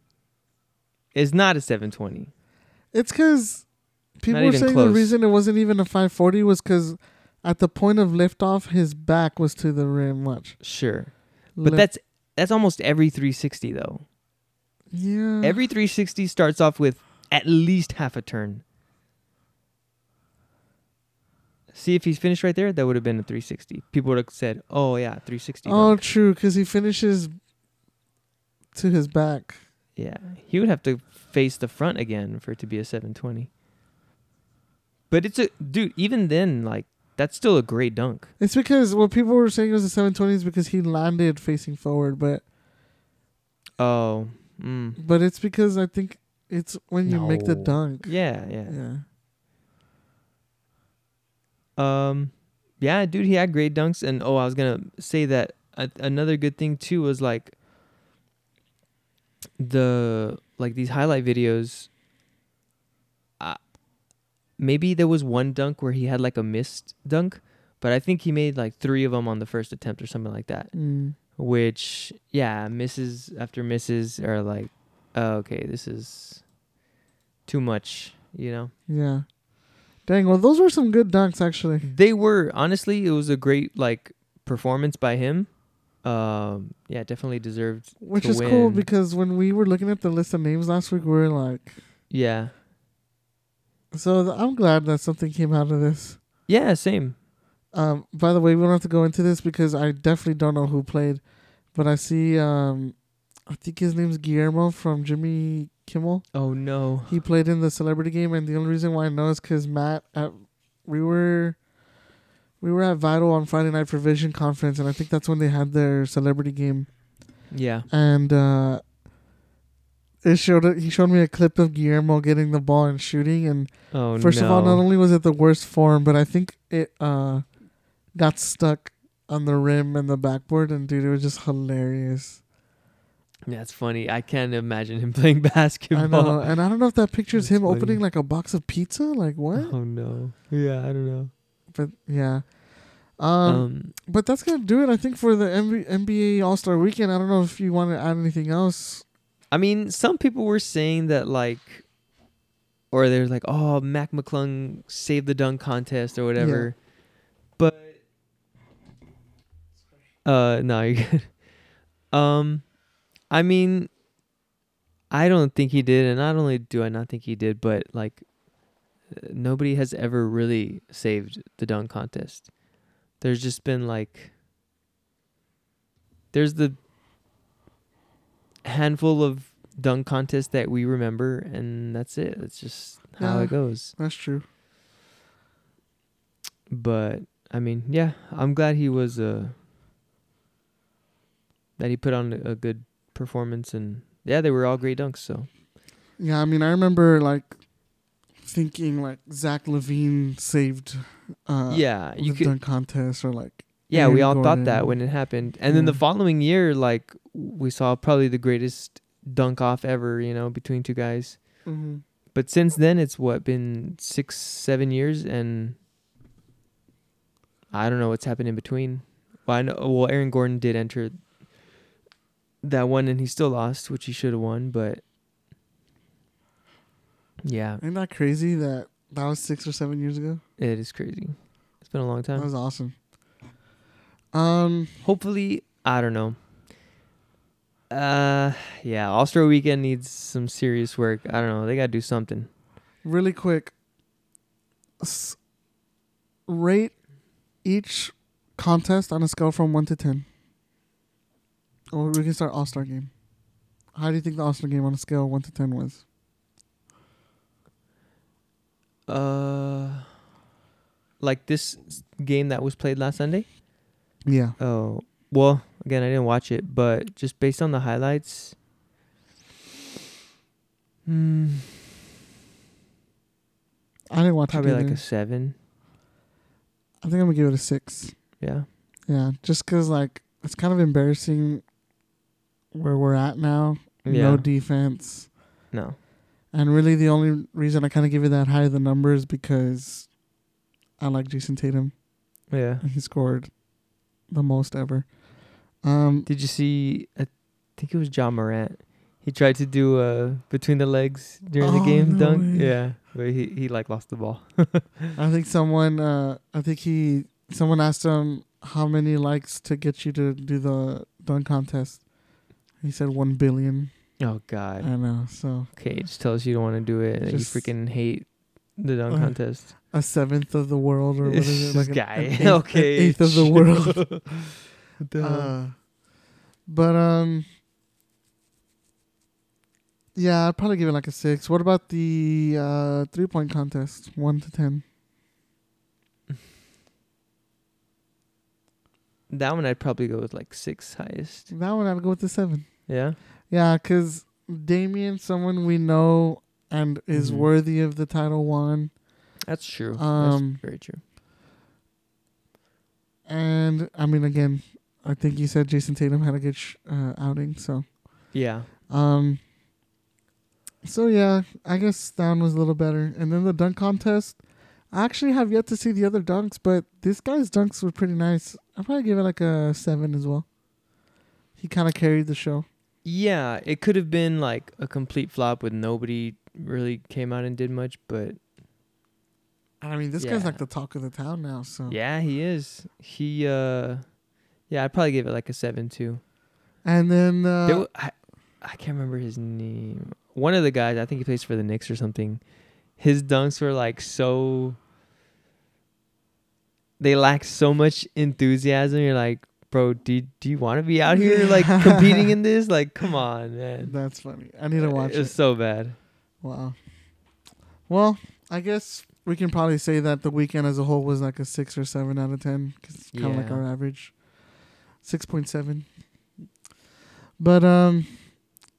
It's not a 720. it's because people were saying close. the reason it wasn't even a 540 was because at the point of liftoff, his back was to the rim. Watch. Sure. But Lift- that's that's almost every 360 though. yeah. Every 360 starts off with at least half a turn. See if he's finished right there, that would have been a 360. People would have said, "Oh yeah, 360." Oh, dunk." true, because he finishes to his back. Yeah, he would have to face the front again for it to be a 720. But it's a dude. Even then, like that's still a great dunk. It's because what people were saying was a 720 is because he landed facing forward, but Oh. Mm. but it's because I think it's when you make the dunk. Yeah, yeah. Yeah. Um, yeah, dude, he had great dunks, and oh, I was gonna say that a- another good thing too was like the like these highlight videos. Uh, maybe there was one dunk where he had like a missed dunk, but I think he made like three of them on the first attempt or something like that. Mm. Which, yeah, misses after misses are like, oh, okay, this is too much, you know. Yeah. Dang. Well, those were some good dunks actually. They were honestly, it was a great like performance by him. Um, yeah, definitely deserved. Which is cool because when we were looking at the list of names last week, we were like, Yeah, so th- I'm glad that something came out of this. yeah, same. Um, by the way, we don't have to go into this because I definitely don't know who played, but I see, um, I think his name's Guillermo from Jimmy Kimmel. Oh no. He played in the celebrity game, and the only reason why I know is because Matt, at, we were, we were at Vital on Friday night for Vision conference, and I think that's when they had their celebrity game. Yeah. and uh it showed it, he showed me a clip of Guillermo getting the ball and shooting and Oh first no. of all not only was it the worst form but I think it uh got stuck on the rim and the backboard and dude it was just hilarious. That's funny. I can't imagine him playing basketball. I know and I don't know if that picture is him funny. opening like a box of pizza like what? Oh no. Yeah, I don't know. But yeah. Um, Um, but that's gonna do it I think for the MB- NBA All-Star weekend. I don't know if you want to add anything else. I mean, some people were saying that like, or they're like, "Oh, Mac McClung saved the dunk contest or whatever," but uh, no, you're good. Um, I mean, I don't think he did, and not only do I not think he did, but like, nobody has ever really saved the dunk contest. There's just been like, there's the handful of dunk contests that we remember, and that's it. That's just how Yeah. it goes. That's true. But I mean, yeah, I'm glad he was uh that he put on a good performance, and yeah, they were all great dunks. So Yeah, I mean, I remember like thinking like Zach LaVine saved. Uh, yeah, you the dunk contest or like Yeah, we all Aaron thought that when it happened, and then the following year, like we saw probably the greatest dunk off ever. You know, between two guys. mm-hmm. But since then, it's what been six, seven years, and I don't know what's happened in between. Well, I know. Well, Aaron Gordon did enter that one, and he still lost, which he should have won. But yeah, Isn't that crazy that that was six or seven years ago? it is crazy. It's been a long time. That was awesome. Um, Hopefully, I don't know. Uh, yeah, All Star Weekend needs some serious work. I don't know. They gotta do something. really quick. S- rate each contest on a scale from one to ten. Or we can start All Star game. How do you think the All Star game on a scale of one to ten was? Uh, like this game that was played last Sunday. Yeah. Oh, well, again, I didn't watch it, but just based on the highlights, hmm, I didn't watch it. probably it. like a seven. I think I'm gonna give it a six. Yeah. Yeah, just cause like it's kind of embarrassing where we're at now. Yeah. No defense, No. and really the only reason I kind of give you that high the number is because I like Jayson Tatum Yeah. and he scored the most ever. Um, Did you see? I think it was Ja Morant. He tried to do uh between the legs during the Oh, game no dunk. way. Yeah, but he he like lost the ball. I think someone, uh, I think he, someone asked him how many likes to get you to do the dunk contest. He said one billion. Oh God. I know. So Okay, just tell us you don't want to do it. and you freaking hate the dunk Uh, contest. a seventh of the world, or what is it? this Like guy. an eighth, an okay. eighth of the world. Uh, but um, yeah, I'd probably give it like a six. What about the uh three point contest, one to ten? That one I'd probably go with like six highest. That one I'd go with the seven. Yeah. Yeah, because Damien, someone we know and is Mhm. worthy of the title one. That's true. Um, That's very true. And I mean, again, I think you said Jayson Tatum had a good sh- uh, outing. So, Yeah. um, so yeah, I guess that one was a little better. And then the dunk contest. I actually have yet to see the other dunks, but this guy's dunks were pretty nice. I'll probably give it like a seven as well. He kind of carried the show. Yeah, it could have been like a complete flop with nobody really came out and did much, but I mean, this guy's like the talk of the town now. So yeah, he is. He uh yeah, I'd probably give it like a 7 too. And then uh, wa- I, I can't remember his name. One of the guys, I think he plays for the Knicks or something. His dunks were like so they lack so much enthusiasm. You're like, bro, do do you want to be out here like competing in this? Like, come on, man. that's funny. I need to watch it. it. was so bad. Wow. Well, I guess we can probably say that the weekend as a whole was like a six or seven out of ten. 'cause it's kind of like our average, six point seven. But um,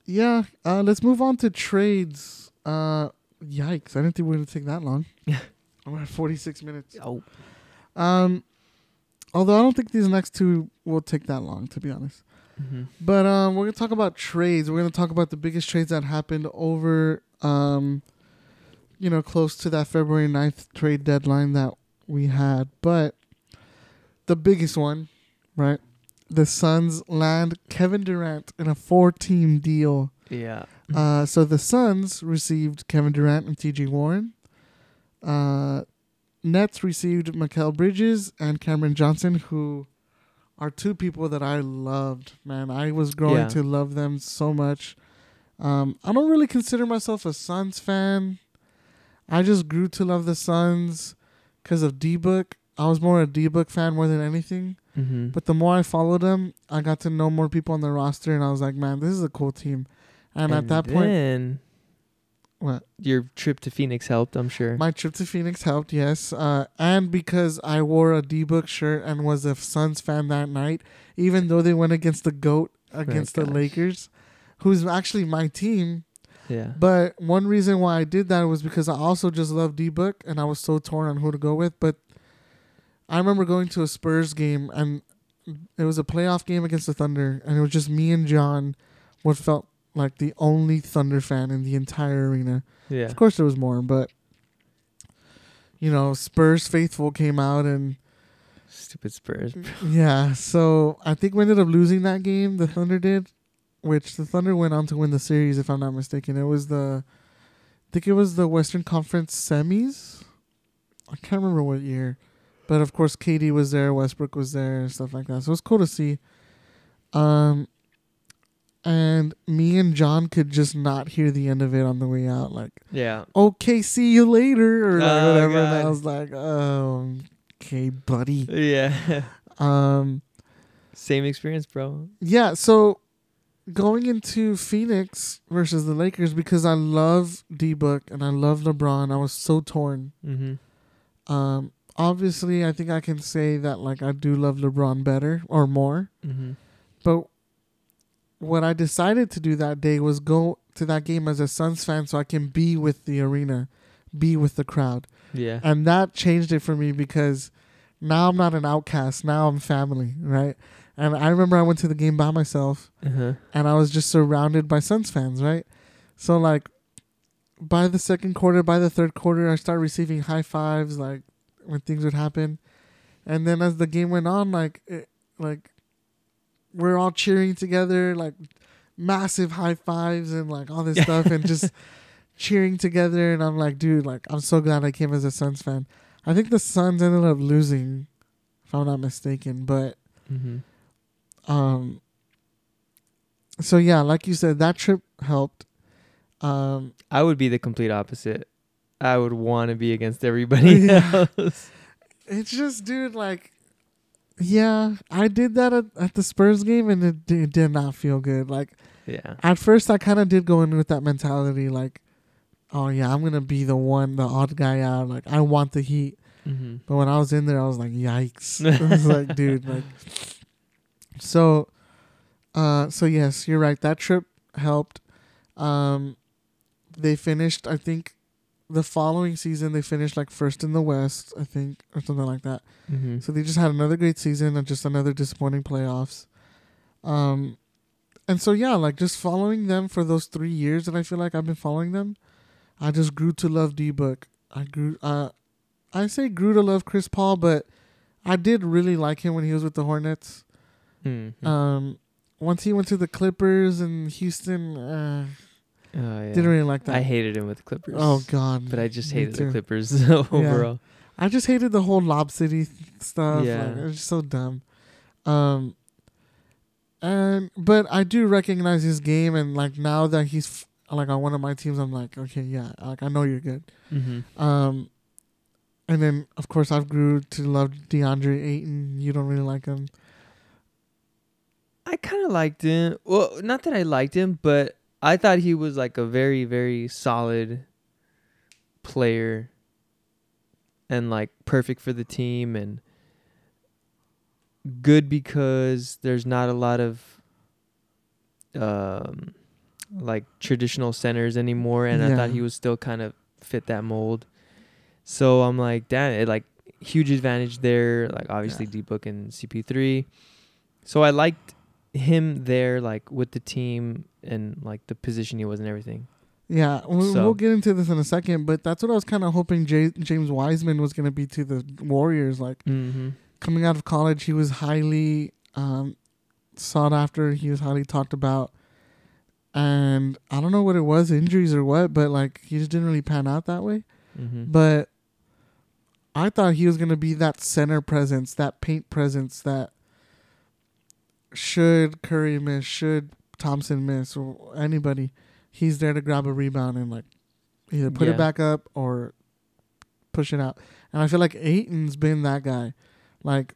yeah. Uh, let's move on to trades. Uh, yikes! I didn't think we were gonna take that long. Yeah. We're at forty six minutes. Oh, Um, although I don't think these next two will take that long, to be honest. hmm But um, we're gonna talk about trades. We're gonna talk about the biggest trades that happened over um, you know, close to that February 9th trade deadline that we had. But the biggest one, right? The Suns land Kevin Durant in a four-team deal. yeah. Uh, so the Suns received Kevin Durant and T.J. Warren. Uh, Nets received Mikal Bridges and Cameron Johnson, who are two people that I loved. Man, I was growing Yeah. to love them so much. Um, I don't really consider myself a Suns fan. I just grew to love the Suns because of D Book. I was more a D Book fan more than anything. hmm But the more I followed them, I got to know more people on the roster, and I was like, man, this is a cool team. And, at that point, then what? your trip to Phoenix helped. I'm sure. My trip to Phoenix helped, yes. Uh, and because I wore a D Book shirt and was a Suns fan that night, even though they went against the GOAT, against the gosh. Lakers, who's actually my team. yeah. But one reason why I did that was because I also just love D Book and I was so torn on who to go with. But I remember going to a Spurs game and it was a playoff game against the Thunder, and it was just me and John, what felt like the only Thunder fan in the entire arena. Yeah. Of course, there was more, but you know, Spurs faithful came out and Stupid Spurs. yeah. So I think we ended up losing that game. The Thunder did, which the Thunder went on to win the series, if I'm not mistaken. It was the, I think it was the Western Conference semis. I can't remember what year, but of course, KD was there, Westbrook was there, and stuff like that. So it was cool to see. Um, and me and John could just not hear the end of it on the way out, like Yeah. okay, see you later, or like Oh, whatever. And I was like, oh, okay, buddy. Yeah. Um, Same experience, bro. yeah. So going into Phoenix versus the Lakers because I love D Book and I love LeBron. I was so torn. Mm-hmm. Um, obviously, I think I can say that like I do love LeBron better or more. Mm-hmm. But what I decided to do that day was go to that game as a Suns fan so I can be with the arena, be with the crowd. Yeah. And that changed it for me because now I'm not an outcast. Now I'm family, right? And I remember I went to the game by myself Uh-huh. and I was just surrounded by Suns fans, right? So like by the second quarter, by the third quarter, I started receiving high fives like when things would happen. And then as the game went on, like it, like we're all cheering together, like massive high fives and like all this stuff and just cheering together and I'm like, dude, like I'm so glad I came as a Suns fan. I think the Suns ended up losing, if I'm not mistaken, but Mm-hmm. um so yeah, like you said, that trip helped. Um I would be the complete opposite. I would want to be against everybody Yeah. else. it's just dude like yeah, I did that at, at the Spurs game and it, d- it did not feel good. Like Yeah. at first I kind of did go in with that mentality like oh yeah, I'm going to be the one the odd guy out. Like I want the heat. Mm-hmm. But when I was in there I was like yikes. I was like dude like so Uh, so yes, you're right. That trip helped. Um, they finished. I think the following season they finished like first in the West. I think or something like that. Mm-hmm. So they just had another great season and just another disappointing playoffs. Um, and so yeah, like just following them for those three years that I feel like I've been following them, I just grew to love D Book. I grew. Uh, I say grew to love Chris Paul, but I did really like him when he was with the Hornets. Mm-hmm. Um, once he went to the Clippers and Houston, uh, oh, yeah. didn't really like that. I hated him with the Clippers. oh God! but I just hated the. Clippers overall. I just hated the whole Lob City th- stuff. Yeah. Like, it was just so dumb. Um, and but I do recognize his game, and like now that he's f- like on one of my teams, I'm like, okay, yeah, like I know you're good. Mm-hmm. Um, and then of course I've grew to love DeAndre Ayton. You don't really like him. I kind of liked him. Well, not that I liked him, but I thought he was like a very, very solid player and like perfect for the team and good because there's not a lot of um like traditional centers anymore and I thought he was still kind of fit that mold. So I'm like, damn, it like huge advantage there. Like obviously D Book and CP3. So I liked him there, like with the team and like the position he was and everything. Yeah, we'll, So- we'll get into this in a second, but that's what I was kind of hoping J- James Wiseman was going to be to the Warriors. Like Mm-hmm. coming out of college, he was highly um, sought after. He was highly talked about, and I don't know what it was, injuries or what, but like he just didn't really pan out that way. Mm-hmm. But I thought he was going to be that center presence, that paint presence that should Curry miss, should Thompson miss, or anybody, he's there to grab a rebound and like either put Yeah. it back up or push it out. And I feel like Ayton's been that guy. Like,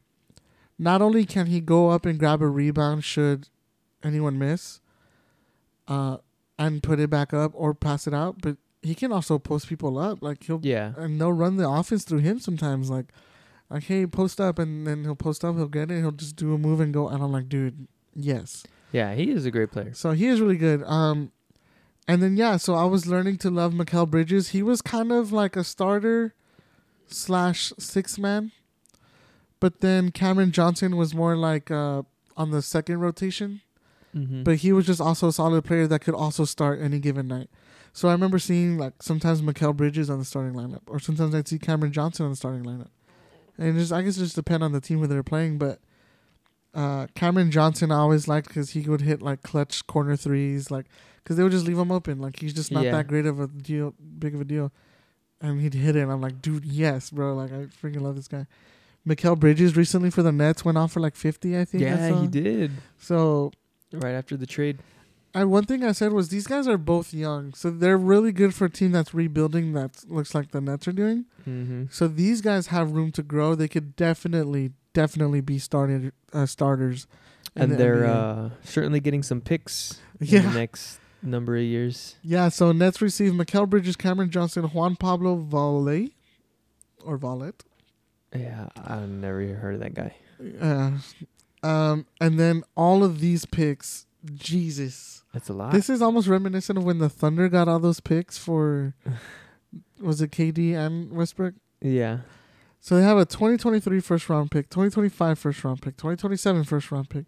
not only can he go up and grab a rebound should anyone miss, uh, and put it back up or pass it out, but he can also post people up. Like he'll yeah. and they'll run the offense through him sometimes. Like, like hey, post up, and then he'll post up, he'll get it, he'll just do a move and go. And I'm like, dude, yes. Yeah, he is a great player. So he is really good. Um, and then yeah, so I was learning to love Mikal Bridges. He was kind of like a starter slash six man, but then Cameron Johnson was more like uh on the second rotation. Mm-hmm. But he was just also a solid player that could also start any given night. So I remember seeing like sometimes Mikal Bridges on the starting lineup, or sometimes I'd see Cameron Johnson on the starting lineup. And just I guess it just depend on the team who they're playing. But uh, Cameron Johnson I always liked because he would hit like clutch corner threes, like because they would just leave him open. Like he's just not Yeah. that great of a deal, big of a deal. And he'd hit it. And I'm like, dude, yes, bro. Like I freaking love this guy. Mikal Bridges recently for the Nets went off for like 50, I think. Yeah, he did. So Right after the trade. And one thing I said was these guys are both young, so they're really good for a team that's rebuilding. That looks like the Nets are doing. Mm-hmm. So these guys have room to grow. They could definitely, definitely be started uh, starters. And the they're uh, certainly getting some picks in yeah, the next number of years. yeah. So Nets receive Mikal Bridges, Cameron Johnson, Juan Pablo Valle, or Vallet. Yeah, I've never heard of that guy. Uh, um, and then all of these picks, Jesus. That's a lot. This is almost reminiscent of when the Thunder got all those picks for was it KD and Westbrook? yeah. So they have a 2023 first round pick, 2025 first round pick, 2027 first round pick,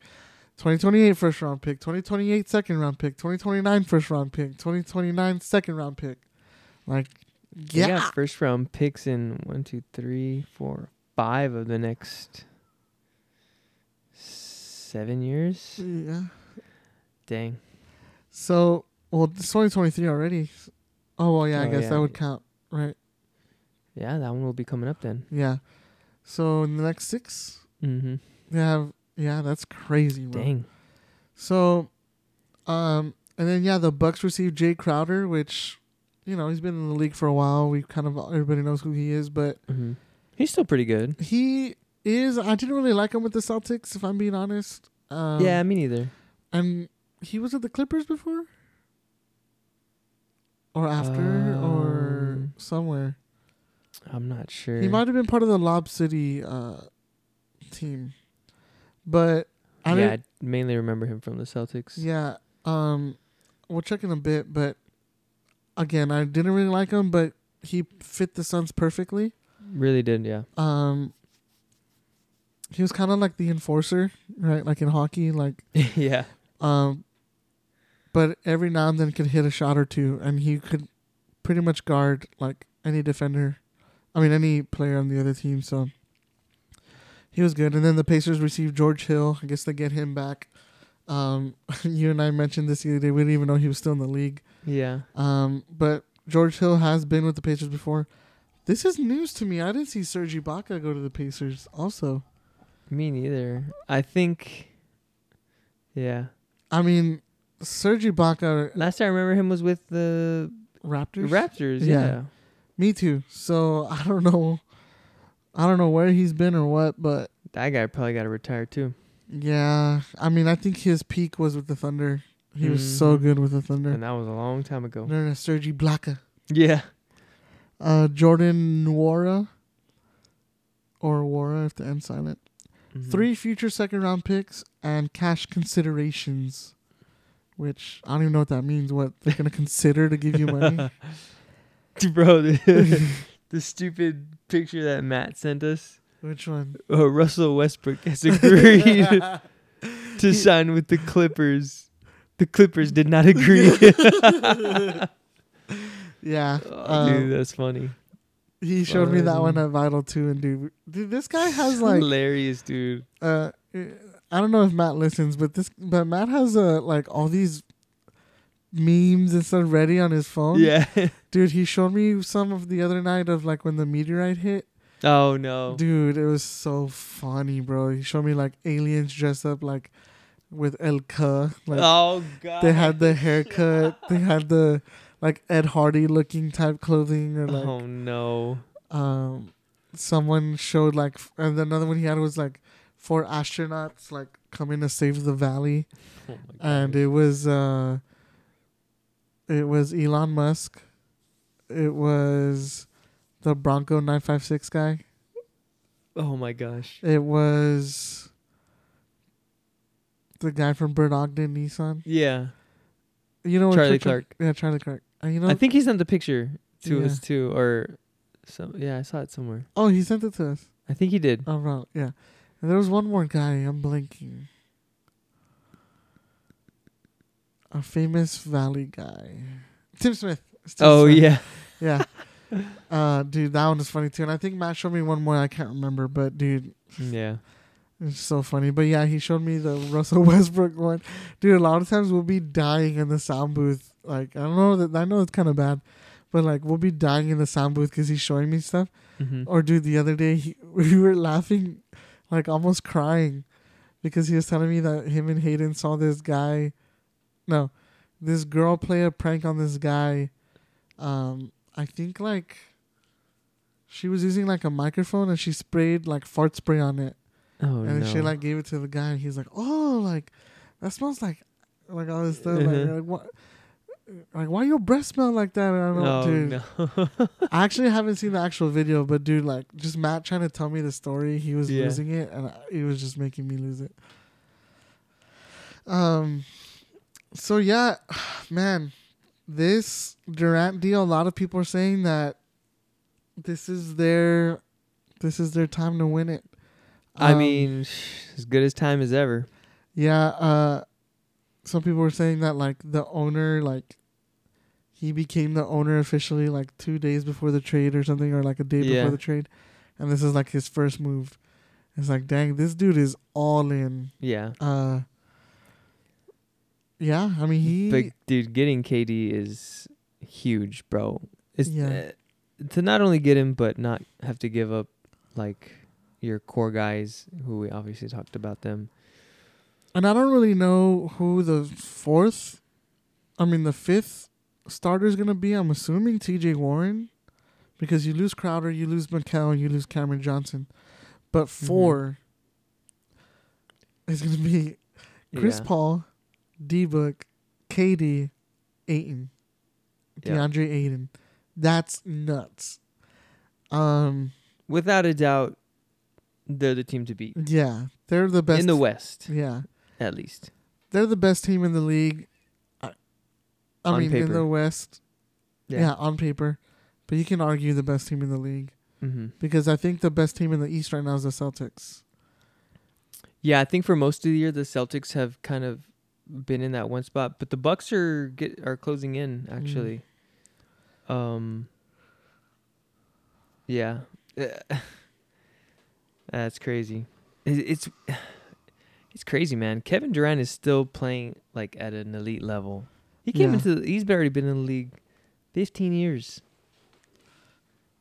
2028 first round pick, 2028 second round pick, 2029 first round pick, 2029 second round pick. Like yeah. got first round picks in one, two, three, four, five of the next seven years. Yeah. Dang. So, well, it's 2023 already. Oh, well, yeah, I Oh, guess yeah. that would count, right? Yeah, that one will be coming up then. Yeah. So, in the next 6, Mm-hmm. they have yeah, that's crazy, bro. Dang. So, um, and then yeah, the Bucks received Jay Crowder, which, you know, he's been in the league for a while. We kind of everybody knows who he is, but Mm-hmm. He's still pretty good. he is. I didn't really like him with the Celtics, if I'm being honest. Um, yeah, me neither. and he was at the Clippers before, or after, or Um, somewhere. I'm not sure. He might have been part of the Lob City uh, team, but I yeah, didn't. mainly remember him from the Celtics. Yeah. Um, we'll check in a bit, but again, I didn't really like him, but he fit the Suns perfectly. Really did, yeah. Um, he was kind of like the enforcer, right? Like in hockey, like yeah. um, but every now and then could hit a shot or two, and he could pretty much guard like any defender. I mean, any player on the other team. So he was good. And then the Pacers received George Hill. I guess they get him back. Um, you and I mentioned this the other day. We didn't even know he was still in the league. Yeah. Um, but George Hill has been with the Pacers before. This is news to me. I didn't see Serge Ibaka go to the Pacers. Also, Me neither. I think Yeah. I mean, Serge Ibaka Last time I remember him was with the Raptors. Raptors, Yeah. yeah. Me too. So I don't know. I don't know where he's been or what, but That guy probably got to retire too. yeah. I mean, I think his peak was with the Thunder. He was so good with the Thunder. And that was a long time ago. No, no, Serge Ibaka. Yeah. Uh, Jordan Nwora. Or Wara if the N silent. Mhm. Three future second round picks and cash considerations. Which I don't even know what that means. What they're gonna consider to give you money? Bro, the, the stupid picture that Matt sent us. Which one? Oh, Russell Westbrook has agreed to sign with the Clippers. The Clippers did not agree. Yeah. Oh, um, dude, that's funny. He showed me that one at Vital too, and dude, dude, this guy has like, hilarious, dude. uh, I don't know if Matt listens, but this, but Matt has a like all these memes and stuff ready on his phone. Yeah. dude, he showed me some of the other night of like when the meteorite hit. oh no. Dude, it was so funny, bro. He showed me like aliens dressed up like with El Ka, like oh god. they had the haircut, they had the like Ed Hardy looking type clothing, or like oh no. um someone showed like and another one he had was like four astronauts like coming to save the valley Oh and it was uh it was Elon Musk it was the Bronco 956 guy oh my gosh. it was the guy from Bert Ogden Nissan Yeah. you know Charlie Clark. yeah Charlie Clark and you know I think he sent the picture to Yeah. us too, or some. Yeah, I saw it somewhere. oh he sent it to us I think he did. oh right yeah and there was one more guy I'm blinking a famous Valley guy. Tim Smith. Tim oh Smith. yeah. yeah. Uh, dude, that one is funny too. And I think Matt showed me one more. I can't remember, but dude, Yeah. it's so funny. But yeah, he showed me the Russell Westbrook one. Dude, a lot of times we'll be dying in the sound booth. Like I don't know that I know it's kind of bad, but like we'll be dying in the sound booth because he's showing me stuff. hmm Or dude, the other day he, we were laughing, like almost crying, because he was telling me that him and Hayden saw this guy, no, this girl play a prank on this guy. Um, I think like she was using like a microphone and she sprayed like fart spray on it, Oh and no. she like gave it to the guy. and He's like, oh, like that smells like like all this stuff. Uh-huh. Like, like what? Like why your breath smell like that? And I don't know, oh dude. no. I actually haven't seen the actual video, but dude, like, just Matt trying to tell me the story, he was Yeah. losing it, and I, he was just making me lose it. Um, so yeah, man, this Durant deal, a lot of people are saying that this is their, this is their time to win it. I Um, mean, as good as time as ever. yeah. Uh, some people were saying that like the owner, like, he became the owner officially like two days before the trade or something, or like a day Yeah. before the trade, and this is like his first move. It's like, dang, this dude is all in. Yeah. Uh, yeah, I mean he. But dude, getting KD is huge, bro. It's Yeah. uh, to not only get him, but not have to give up like your core guys, who we obviously talked about them. And I don't really know who the fourth, I mean the fifth starter is gonna be. I'm assuming T.J. Warren, because you lose Crowder, you lose Mikal, you lose Cameron Johnson, but Mm-hmm. 4 is gonna be Chris Yeah. Paul, D Book, KD, Yeah. DeAndre Ayton. That's nuts. Um, Without a doubt, they're the team to beat yeah, they're the best in the West. Yeah, at least. They're the best team in the league. I, I On mean, in the West. Yeah. on paper. But you can argue the best team in the league Mm-hmm. because I think the best team in the East right now is the Celtics. Yeah, I think for most of the year the Celtics have kind of been in that one spot, but the Bucks are get are closing in actually. Um Yeah. That's crazy. It- It's it's crazy, man. Kevin Durant is still playing like at an elite level. He came Yeah. into the, he's already been in the league 15 years.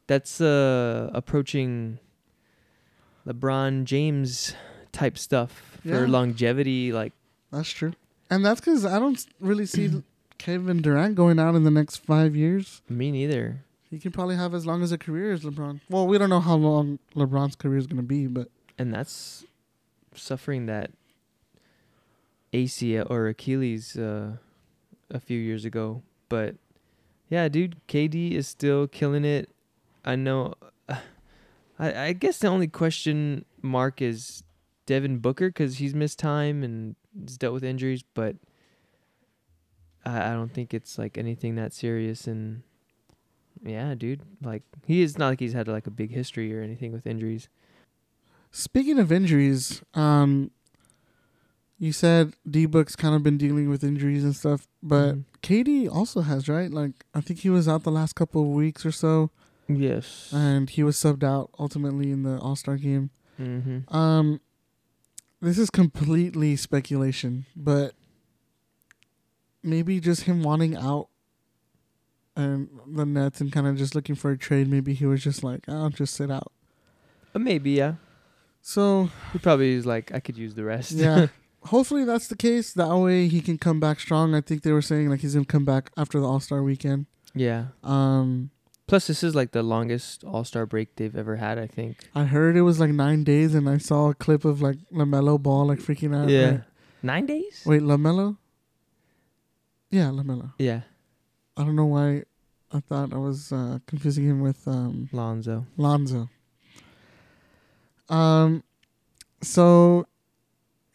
That's uh approaching LeBron James type stuff for longevity like That's true. And that's because I don't really see Kevin Durant going out in the next five years. me neither. He can probably have as long as a career as LeBron. Well, we don't know how long LeBron's career is going to be, but And that's suffering that ACL or Achilles uh, a few years ago. But yeah, dude, KD is still killing it. I know. I I guess the only question mark is Devin Booker because he's missed time and he's dealt with injuries, but I I don't think it's like anything that serious. And yeah, dude, like he is not like he's had like a big history or anything with injuries. Speaking of injuries, um, you said D Book's kind of been dealing with injuries and stuff, but Mhm. KD also has, right? Like, I think he was out the last couple of weeks or so, yes, and he was subbed out ultimately in the All Star game. mm-hmm. Um, this is completely speculation, but maybe just him wanting out and the Nets and kind of just looking for a trade. Maybe he was just like, I'll just sit out. Uh, maybe yeah. So He probably is like, I could use the rest. yeah, hopefully that's the case. That way he can come back strong. I think they were saying like he's gonna come back after the All Star weekend. yeah. Um, Plus, this is like the longest All Star break they've ever had. I think. I heard it was like nine days, and I saw a clip of like LaMelo Ball like freaking out. yeah. right? Nine days. Wait, LaMelo. Yeah, LaMelo. Yeah. I don't know why. I thought I was uh, confusing him with um, Lonzo. Lonzo. Um, so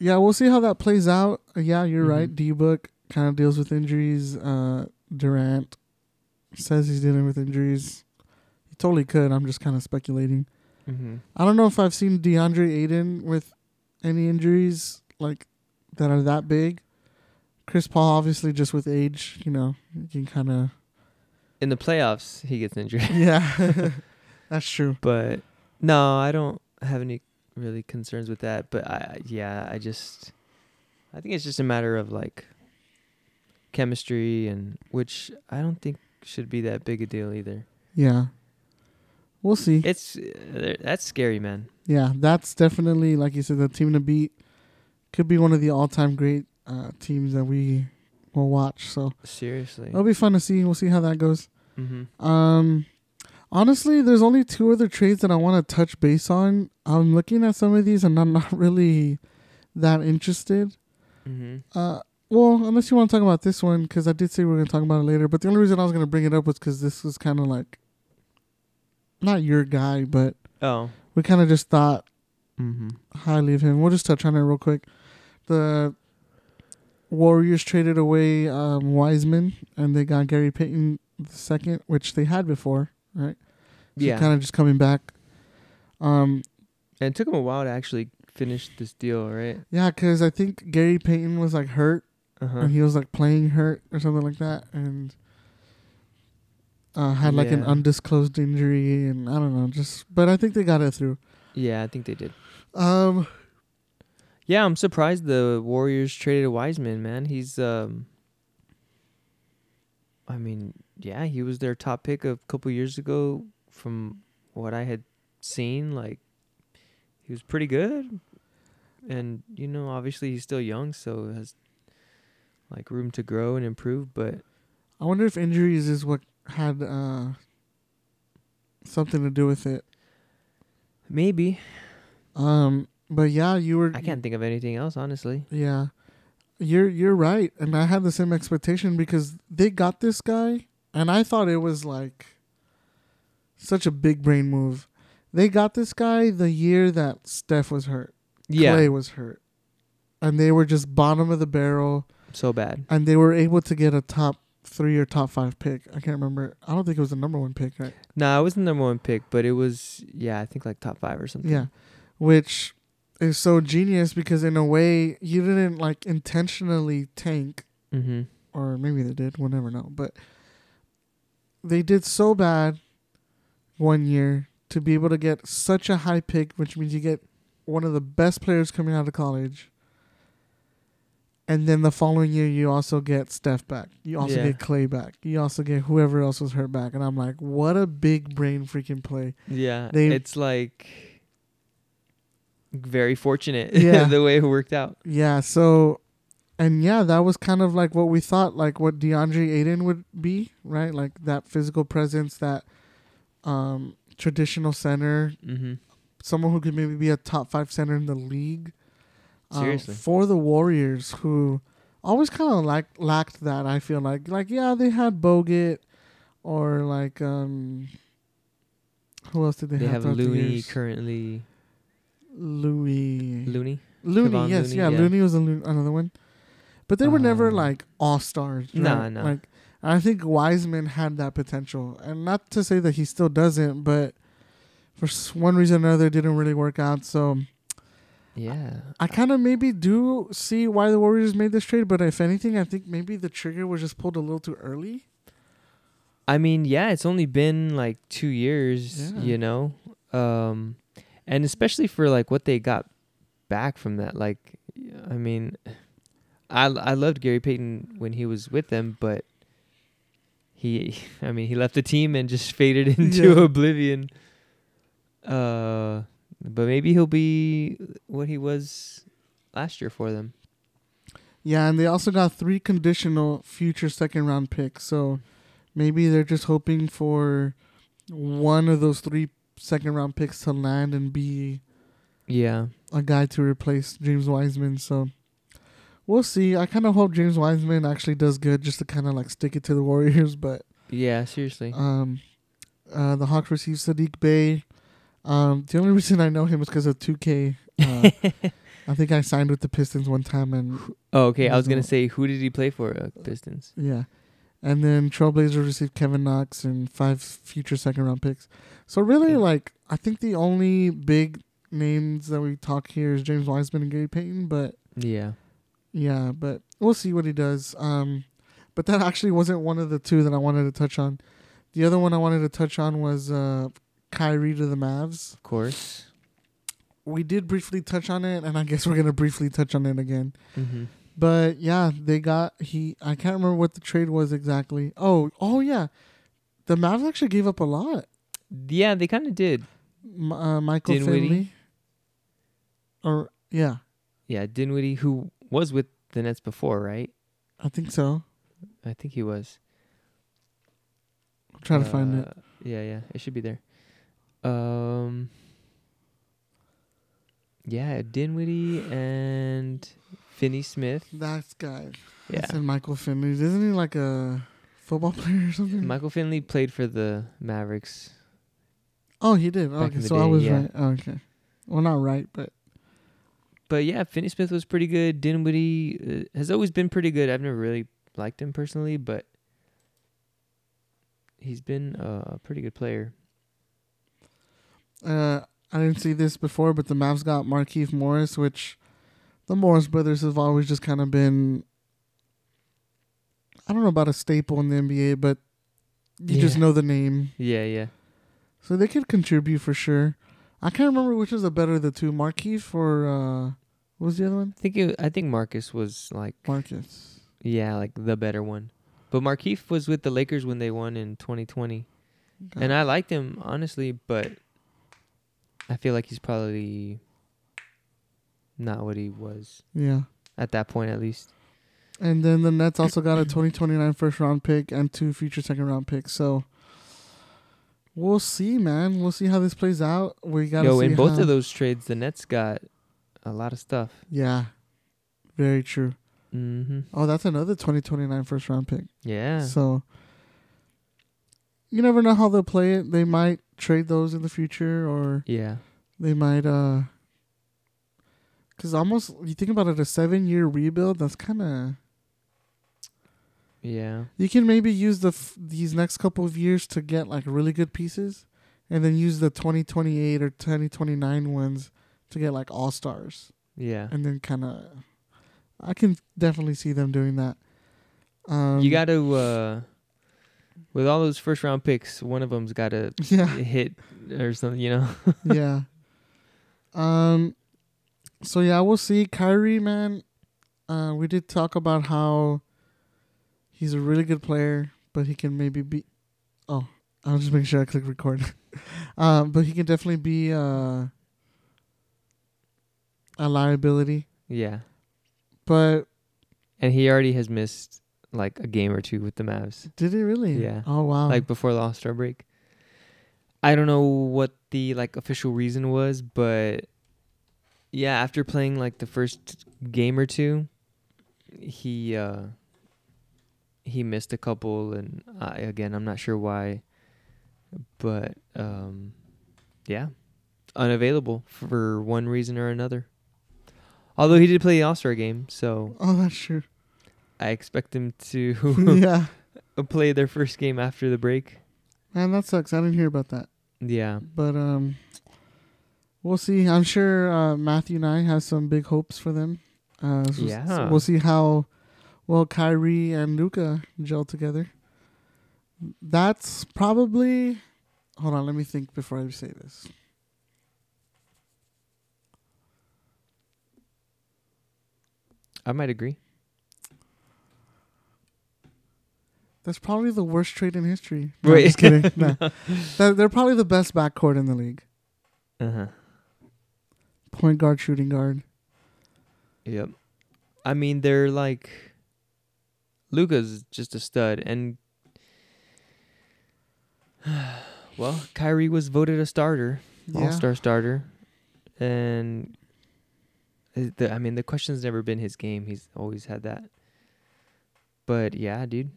yeah, we'll see how that plays out. Uh, yeah, you're right. Mhm. D Book kind of deals with injuries. Uh, Durant says he's dealing with injuries. He totally could. I'm just kind of speculating. Mm-hmm. I don't know if I've seen DeAndre Ayton with any injuries like that are that big. Chris Paul, obviously, just with age, you know, you can kind of In the playoffs, he gets injured. yeah, that's true. but no, I don't have any really concerns with that. But I, yeah, I just, I think it's just a matter of like chemistry and which I don't think should be that big a deal either. Yeah, we'll see. It's uh, that's scary, man. Yeah, that's definitely like you said, the team to beat could be one of the all-time great uh, teams that we will watch. So Seriously. it'll be fun to see. We'll see how that goes. Mm-hmm. Um, honestly, there's only two other trades that I want to touch base on. I'm looking at some of these and I'm not really that interested. Mm-hmm. Uh, well, unless you want to talk about this one, because I did say we are going to talk about it later. But the only reason I was going to bring it up was because this was kind of like not your guy, but Oh. we kind of just thought Mm-hmm. highly of him. We'll just touch on it real quick. The Warriors traded away um, Wiseman, and they got Gary Payton the second, which they had before, right? So Yeah. kind of just coming back. Um, And it took him a while to actually finish this deal, right? yeah, because I think Gary Payton was like hurt, Uh-huh. and he was like playing hurt or something like that, and uh, had like an undisclosed injury, and I don't know, just. But I think they got it through. Yeah, I think they did. Um, Yeah, I'm surprised the Warriors traded Wiseman, man. He's um I mean, yeah, he was their top pick a couple years ago from what I had seen like he was pretty good. And you know, obviously he's still young, so has like room to grow and improve, but I wonder if injuries is what had uh something to do with it. maybe Um, but yeah, you were. I can't think of anything else, honestly. Yeah, you're you're right, and I had the same expectation because they got this guy, and I thought it was like such a big brain move. They got this guy the year that Steph was hurt, Yeah. Clay was hurt, and they were just bottom of the barrel, So bad. and they were able to get a top three or top five pick. I can't remember. I don't think it was the number one pick, right? Nah, it wasn't the number one pick, but it was yeah, I think like top five or something. Yeah, which is so genius because in a way you didn't like intentionally tank, Mm-hmm. or maybe they did. We'll never know. But they did so bad one year to be able to get such a high pick, which means you get one of the best players coming out of college. And then the following year, you also get Steph back. You also Yeah. get Clay back. You also get whoever else was hurt back. And I'm like, what a big brain freaking play. Yeah, They- it's like very fortunate Yeah. the way it worked out. Yeah, so and yeah, that was kind of like what we thought like what DeAndre Ayton would be, right? Like that physical presence, that um traditional center, Mm-hmm. someone who could maybe be a top 5 center in the league. Um, Seriously. for the Warriors who always kind of like lacked that, I feel like. Like yeah, they had Bogut or like um who else did they, They have? have throughout the Looney currently. Looney. Looney. Looney, Kevon yes, Looney, yeah, yeah. Looney was another one, but they were never Um, like all stars. No, nah. Like I think Wiseman had that potential, and not to say that he still doesn't, but for one reason or another, it didn't really work out. So Yeah. I kind of maybe do see why the Warriors made this trade, but if anything, I think maybe the trigger was just pulled a little too early. I mean, yeah, it's only been like two years, Yeah. you know, um, and especially for like what they got back from that. Like, I mean, I I loved Gary Payton when he was with them, but he, I mean, he left the team and just faded into Yeah. oblivion. Uh, but maybe he'll be what he was last year for them. Yeah, and they also got three conditional future second round picks. So maybe they're just hoping for one of those three second round picks to land and be Yeah, a guy to replace James Wiseman. So we'll see. I kind of hope James Wiseman actually does good just to kind of like stick it to the Warriors. But yeah, seriously. um, uh, the Hawks received Saddiq Bey. Um, the only reason I know him is because of 2K. Uh, I think I signed with the Pistons one time, and oh, okay. I was gonna no. say, who did he play for? Uh, Pistons. Yeah. And then Trailblazers received Kevin Knox and five future second round picks. So really Yeah. like I think the only big names that we talk here is James Wiseman and Gary Payton, but Yeah. Yeah, but we'll see what he does. Um but that actually wasn't one of the two that I wanted to touch on. The other one I wanted to touch on was uh Kyrie to the Mavs. Of course. We did briefly touch on it and I guess we're gonna briefly touch on it again. Mm-hmm. But yeah, they got he. I can't remember what the trade was exactly. Oh, oh yeah, the Mavs actually gave up a lot. Yeah, they kind of did. M- uh, Michael Dinwiddie? Finley. Or yeah, Yeah, Dinwiddie, who was with the Nets before, right? I think so. I think he was. I'm trying to find it. Uh, Yeah, yeah, it should be there. Um. Yeah, Dinwiddie and Finney Smith. That guy. Yeah, I said Michael Finley. Isn't he like a football player or something? Michael Finley played for the Mavericks. oh, he did. Okay, so I was yeah. right. Oh, okay. Well, not right, but But yeah, Finney Smith was pretty good. Dinwiddie uh, has always been pretty good. I've never really liked him personally, but he's been uh, a pretty good player. uh, I didn't see this before. But the Mavs got Markieff Morris, which the Morris brothers have always just kind of been. I don't know about a staple in the NBA, but you just know the name, Yeah, yeah. so they could contribute for sure. I can't remember which is the better of the two, Markieff or uh, what was the other one? I think it, I think Marcus was like Marcus. yeah, like the better one. But Markieff was with the Lakers when they won in 2020, and I liked him honestly, but I feel like he's probably not what he was yeah. at that point, at least. And then the Nets also got a 2029 first round pick and two future second round picks. So we'll see, man. We'll see how this plays out. We got to Yo, see in both how- of those trades, the Nets got a lot of stuff. Yeah. Very true. Mm-hmm. Oh, that's another 2029 first round pick. Yeah. So you never know how they'll play it. They might trade those in the future or yeah. they might uh Because almost, you think about it, a seven year rebuild, that's kind of. Yeah. You can maybe use the f- these next couple of years to get like really good pieces, and then use the 2028 or 2029 ones to get like all stars, Yeah. and then kind of. I can definitely see them doing that. Um, you got to uh with all those first round picks, one of them's got to yeah. hit or something, you know. yeah. Um. So yeah, we'll see. Kyrie, man. Uh, we did talk about how he's a really good player, but he can maybe be. Oh, I'll just make sure I click record. um, but he can definitely be uh, a liability. yeah. But And he already has missed like a game or two with the Mavs. did he really? Yeah. Oh wow. like before the All Star break. I don't know what the like official reason was, but yeah, after playing like the first game or two, he uh he missed a couple, and I, again, I'm not sure why, but um yeah, unavailable for one reason or another. Although he did play the All Star game, so oh, that's true. I expect him to yeah. play their first game after the break. Man, that sucks. I didn't hear about that. Yeah. But um, we'll see. I'm sure uh, Matthew and I have some big hopes for them. Uh, so- so Yeah. we'll see how well Kyrie and Luka gel together. That's probably. Hold on, let me think before I say this. I might agree. That's probably the worst trade in history. No, Wait. just kidding. No. They're, they're probably the best backcourt in the league. Uh huh. Point guard, shooting guard. Yep. I mean, they're like Luka's just a stud, and well, Kyrie was voted a starter, Yeah. All Star starter, and the, I mean, the question's never been his game. He's always had that. But yeah, dude.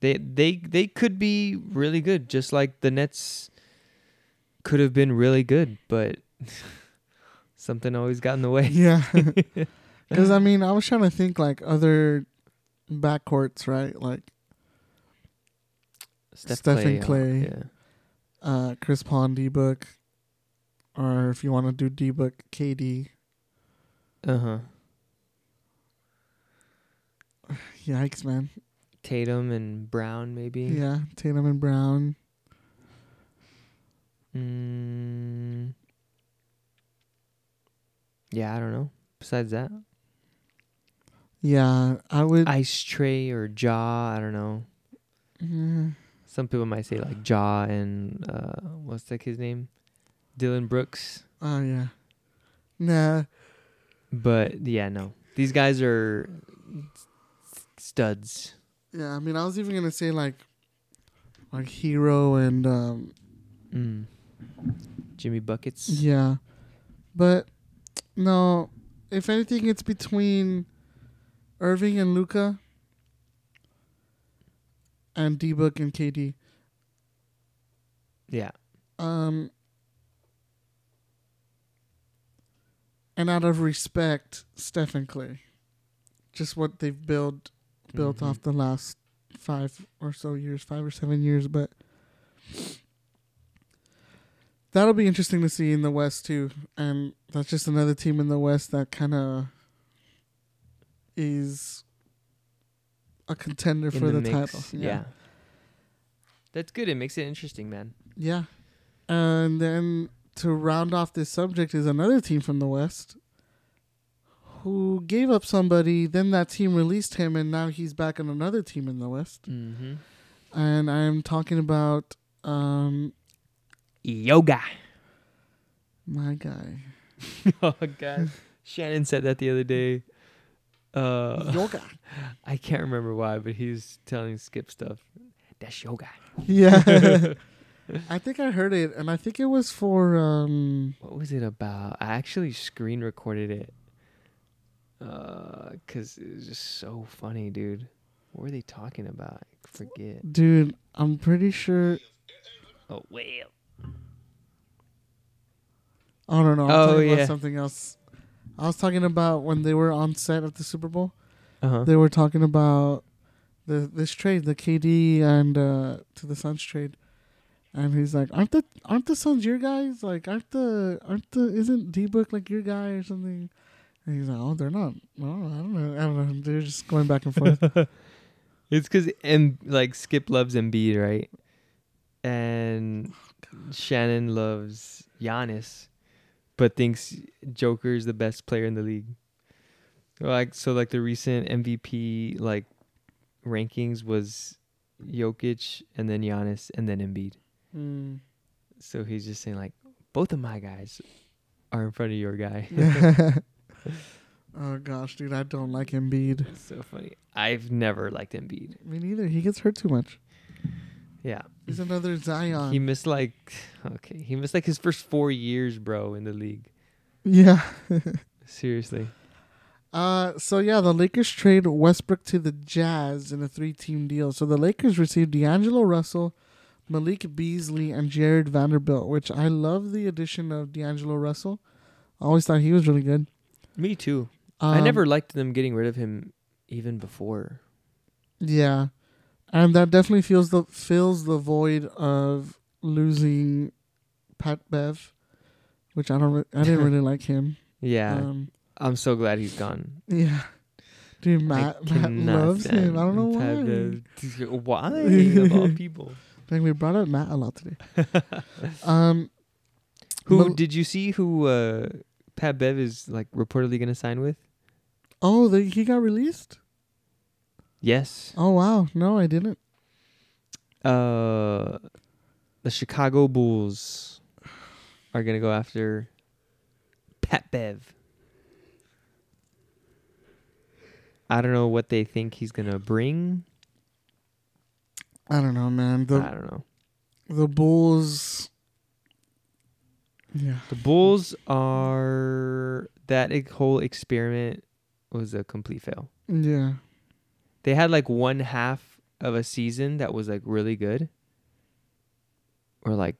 They they they could be really good, just like the Nets could have been really good, but something always got in the way. Yeah. Because, I mean, I was trying to think like other backcourts, right? Like Stephen uh, Clay. yeah. uh, Chris Pondy Book. Or if you want to do D Book, KD. Uh huh. Yikes, man. Tatum and Brown, maybe. Yeah, Tatum and Brown. Mm, yeah, I don't know. Besides that, Yeah, I would. Ice Trae or Ja. I don't know. Yeah. Some people might say like Ja and uh, what's like his name, Dillon Brooks. Oh yeah. Nah. But yeah, no. These guys are studs. Yeah, I mean, I was even gonna say like, like Herro and um, Mm. Jimmy buckets. yeah, but no. If anything, it's between Irving and Luka, and D Book and KD. Yeah. Um, and out of respect, Stephen Clay, just what they've built built Mhm. off the last five or so years, five or seven years, but that'll be interesting to see in the West too. And that's just another team in the West that kind of is a contender In for the, mix, title. Yeah. That's good. It makes it interesting, man. Yeah. And then to round off this subject is another team from the West who gave up somebody, then that team released him, and now he's back on another team in the West. Mm-hmm. And I'm talking about um, Yoga. my guy. oh god. Shannon said that the other day. Uh Yoga. I can't remember why, but he's telling Skip stuff. That's yoga. Yeah. I think I heard it, and I think it was for. Um, What was it about? I actually screen recorded it. Uh, cause it was just so funny, dude. What were they talking about? I forget. dude, I'm pretty sure. Oh well. Oh no, no, I'm Oh, talking yeah. about something else. I was talking about when they were on set at the Super Bowl. Uh-huh. They were talking about the this trade, the KD and uh, to the Suns trade, and he's like, "Aren't the aren't the Suns your guys? Like, aren't the aren't the isn't D Book like your guy or something?" And he's like, "Oh, they're not. No, I don't know. I don't know. They're just going back and forth." It's because M like Skip loves Embiid, right? And Shannon loves Giannis, but thinks Joker is the best player in the league. Like so, like the recent MVP like rankings was Jokic and then Giannis and then Embiid. Mm. So he's just saying like both of my guys are in front of your guy. oh gosh, dude, I don't like Embiid. so funny. I've never liked Embiid. Me neither. He gets hurt too much. Yeah. He's another Zion. He missed like okay, he missed like his first four years, bro, in the league. yeah. Seriously. Uh, so yeah, the Lakers trade Westbrook to the Jazz in a three-team deal. So the Lakers received D'Angelo Russell, Malik Beasley, and Jarred Vanderbilt. Which I love the addition of D'Angelo Russell. I always thought he was really good. Me too. Um, I never liked them getting rid of him even before. Yeah, and that definitely fills the fills the void of losing Pat Bev, which I don't. Re- I didn't really like him. Yeah. Um, I'm so glad he's gone. yeah. Dude, Matt, Matt loves him. I don't know Pat why. Bev. Why of all people? Dang, we brought up Matt a lot today. um, Who Mal- did you see who uh Pat Bev is like reportedly gonna sign with? oh, the, he got released. Yes. Oh wow, no, I didn't. Uh the Chicago Bulls are gonna go after Pat Bev. I don't know what they think he's gonna bring. I don't know, man. The I don't know. the Bulls. Yeah, The Bulls are that whole experiment was a complete fail. yeah. They had like one half of a season that was like really good. Or like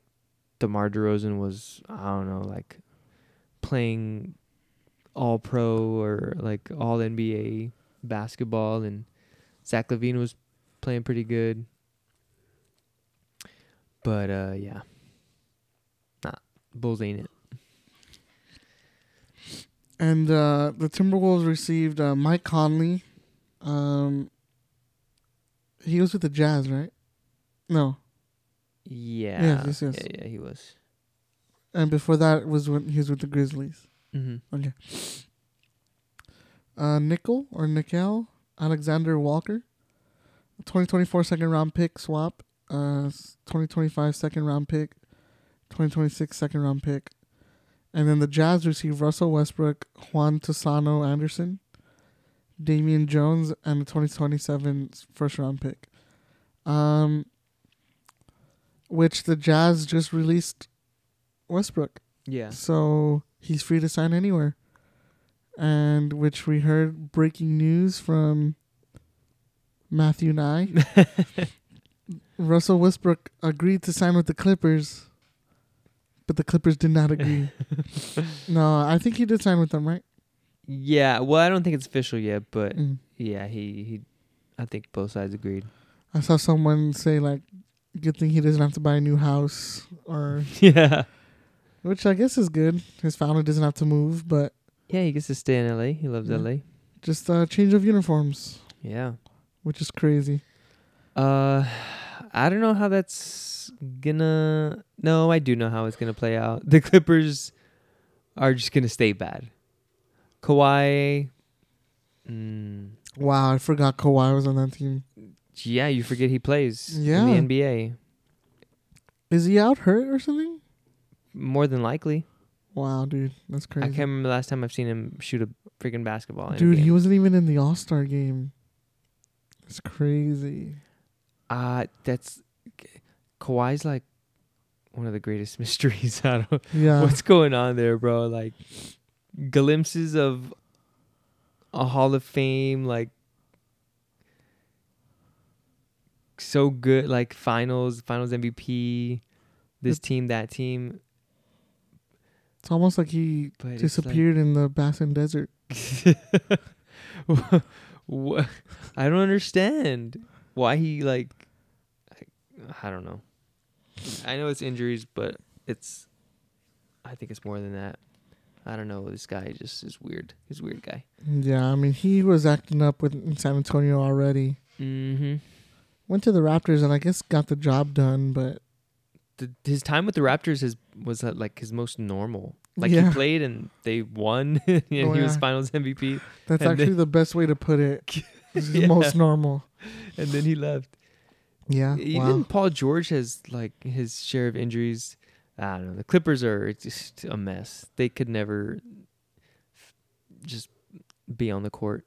DeMar DeRozan was I don't know, like playing all pro or like all NBA basketball and Zach LaVine was playing pretty good. But uh yeah. Nah, Bulls ain't it. And uh, the Timberwolves received uh, Mike Conley. Um, he was with the Jazz, right? No, Yeah. Yes, yes, yes. Yeah, yeah, he was. and before that was when he was with the Grizzlies. Mm-hmm. Okay. Uh, Nickel or Nickel Alexander Walker, 2024 second round pick swap. Uh, 2025 second round pick, 2026 second round pick, and then the Jazz receive Russell Westbrook, Juan Toscano Anderson, Damian Jones, and the 2027 first round pick. Um, which the Jazz just released Westbrook. Yeah. So he's free to sign anywhere. And which we heard breaking news from Matthew Nye. Russell Westbrook agreed to sign with the Clippers, but the Clippers did not agree. no, I think he did sign with them, right? Yeah, well, I don't think it's official yet, but Mm. yeah, he he, I think both sides agreed. I saw someone say like, "Good thing he doesn't have to buy a new house," or yeah, which I guess is good. His family doesn't have to move, but yeah, he gets to stay in L.A. He loves Yeah. L.A. just a change of uniforms, Yeah. which is crazy. Uh, I don't know how that's gonna. No, I do know how it's gonna play out. The Clippers are just gonna stay bad. Kawhi. Mm, Wow, I forgot Kawhi was on that team. yeah, you forget he plays Yeah. in the NBA. Is he out hurt or something? More than likely. Wow, dude, that's crazy. I can't remember the last time I've seen him shoot a freaking basketball. in a Dude, he wasn't even in the All Star game. It's crazy. Uh that's Kawhi's like one of the greatest mysteries. I don't Yeah, what's going on there, bro. Like glimpses of a Hall of Fame, like so good, like finals, finals MVP, this It- team, that team. It's almost like he But it's disappeared in the Bassin Desert. like, Wha- I don't understand why he like. I, don't know. I know it's injuries, but it's. I think it's more than that. I don't know. This guy just is weird. He's a weird guy. Yeah, I mean he was acting up with in San Antonio already. Mm-hmm. Went to the Raptors and I guess got the job done, but The, his time with the Raptors is was like his most normal. Like Yeah. he played and they won, and Oh, he was. Finals MVP. that's actually then- the best way to put it. Yeah. most normal. And then he left. Yeah. Even wow. Paul George has like his share of injuries. I don't know. The Clippers are just a mess. They could never f- just be on the court.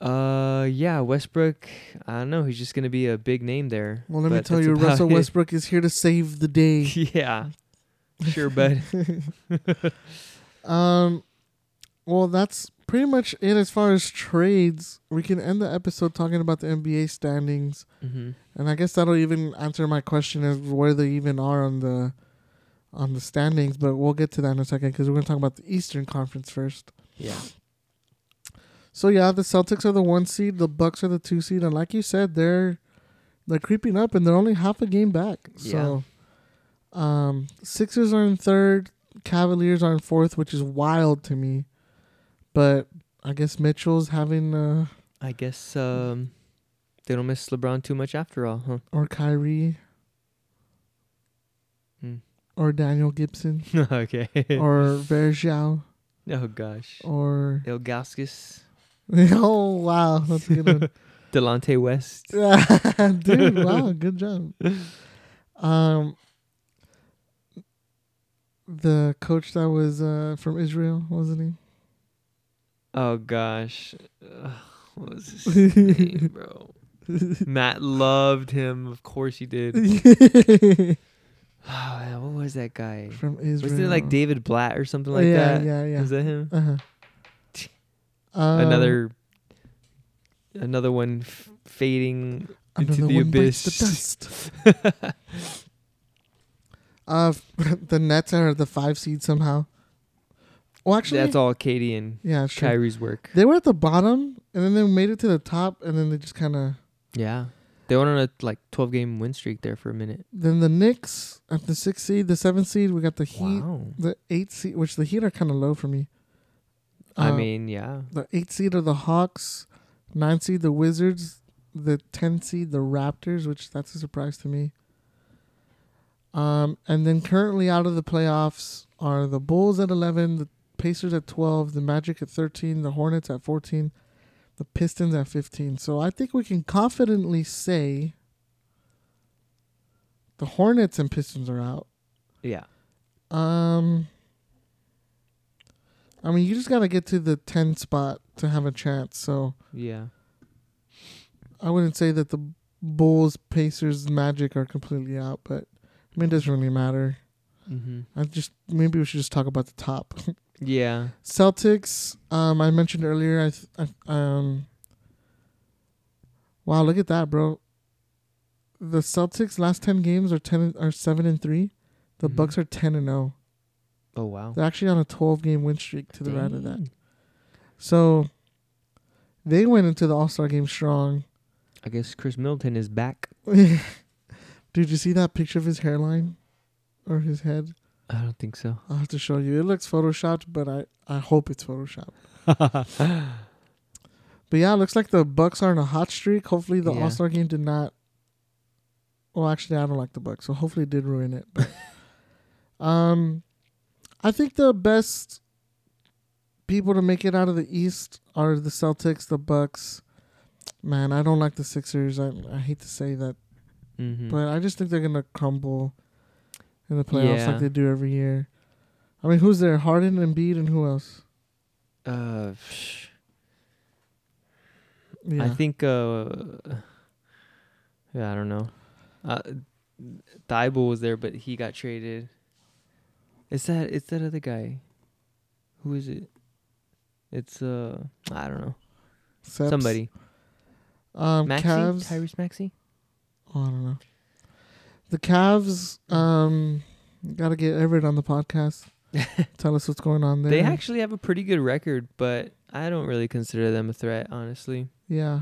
Uh, yeah, Westbrook. I don't know. He's just gonna be a big name there. Well, let me tell you, Russell it. Westbrook is here to save the day. yeah, sure, bud. Um, well, that's pretty much it as far as trades. We can end the episode talking about the NBA standings, hmm and I guess that'll even answer my question as where they even are on the on the standings. But we'll get to that in a second because we're gonna talk about the Eastern Conference first. Yeah. So yeah, the Celtics are the one seed, the Bucks are the two seed, and like you said, they're they're creeping up, and they're only half a game back. So, um, Sixers are in third, Cavaliers are in fourth, which is wild to me. But I guess Mitchell's having uh I guess um, they don't miss LeBron too much after all, huh? or Kyrie Hmm. or Daniel Gibson okay. or Varejao oh gosh. or Ilgauskas, oh wow, that's a good one. Delonte West. Dude, wow, good job. Um, the coach that was uh from Israel, wasn't he? Oh gosh, Ugh, what was his name, bro? Matt loved him. Of course he did. Oh, yeah, what was that guy? from Israel. Wasn't it like David Blatt or something like yeah, that? Yeah, yeah, Is that him? Uh-huh. Um, another, another one f- fading into the abyss. the dust. uh, the Nets are the five seed somehow. Well, actually, That's all KD and yeah, true. Kyrie's work. They were at the bottom, and then they made it to the top, and then they just kind of. Yeah, they went on a like twelve game win streak there for a minute. Then the Knicks at the sixth seed, the seventh seed. We got the Heat, Wow. the eighth seed, which the Heat are kind of low for me. I Uh, mean, yeah. the eighth seed are the Hawks, nine seed the Wizards, the ten seed the Raptors, which that's a surprise to me. Um, and then currently out of the playoffs are the Bulls at eleven, the Pacers at twelve, the Magic at thirteen, the Hornets at fourteen, the Pistons at fifteen. So I think we can confidently say the Hornets and Pistons are out. Yeah. Um, I mean, you just gotta get to the ten spot to have a chance. So Yeah. I wouldn't say that the Bulls, Pacers, Magic are completely out, but I mean, it doesn't really matter. Mm-hmm. I just maybe we should just talk about the top. Yeah. Celtics. Um, I mentioned earlier. I, th- I um. Wow, look at that, bro. The Celtics last ten games are ten are seven and three. The Mhm. Bucks are ten and zero. Oh wow. They're actually on a twelve game win streak to the right of that. So they went into the All Star game strong. I guess Khris Middleton is back. Did you see that picture of his hairline or his head? I don't think so. I'll have to show you. It looks photoshopped, but I, I hope it's photoshopped. But yeah, it looks like the Bucks are on a hot streak. Hopefully the Yeah. All Star game did not Well, actually I don't like the Bucks, so hopefully it did ruin it. But um I think the best people to make it out of the East are the Celtics, the Bucks. Man, I don't like the Sixers. I I hate to say that mm-hmm. But I just think they're gonna crumble in the playoffs Yeah. like they do every year. I mean, who's there? Harden, and Embiid, and who else? uh, Yeah, I think. Uh, yeah, I don't know. Uh, Thybulle was there, but he got traded. It's that. It's that other guy. Who is it? It's uh, I don't know. Seps. Somebody. Um, Maxey. Cavs. Tyrese Maxey. Oh, I don't know. The Cavs. Um, gotta get Everett on the podcast. Tell us what's going on there. They actually have a pretty good record, but I don't really consider them a threat, honestly. yeah.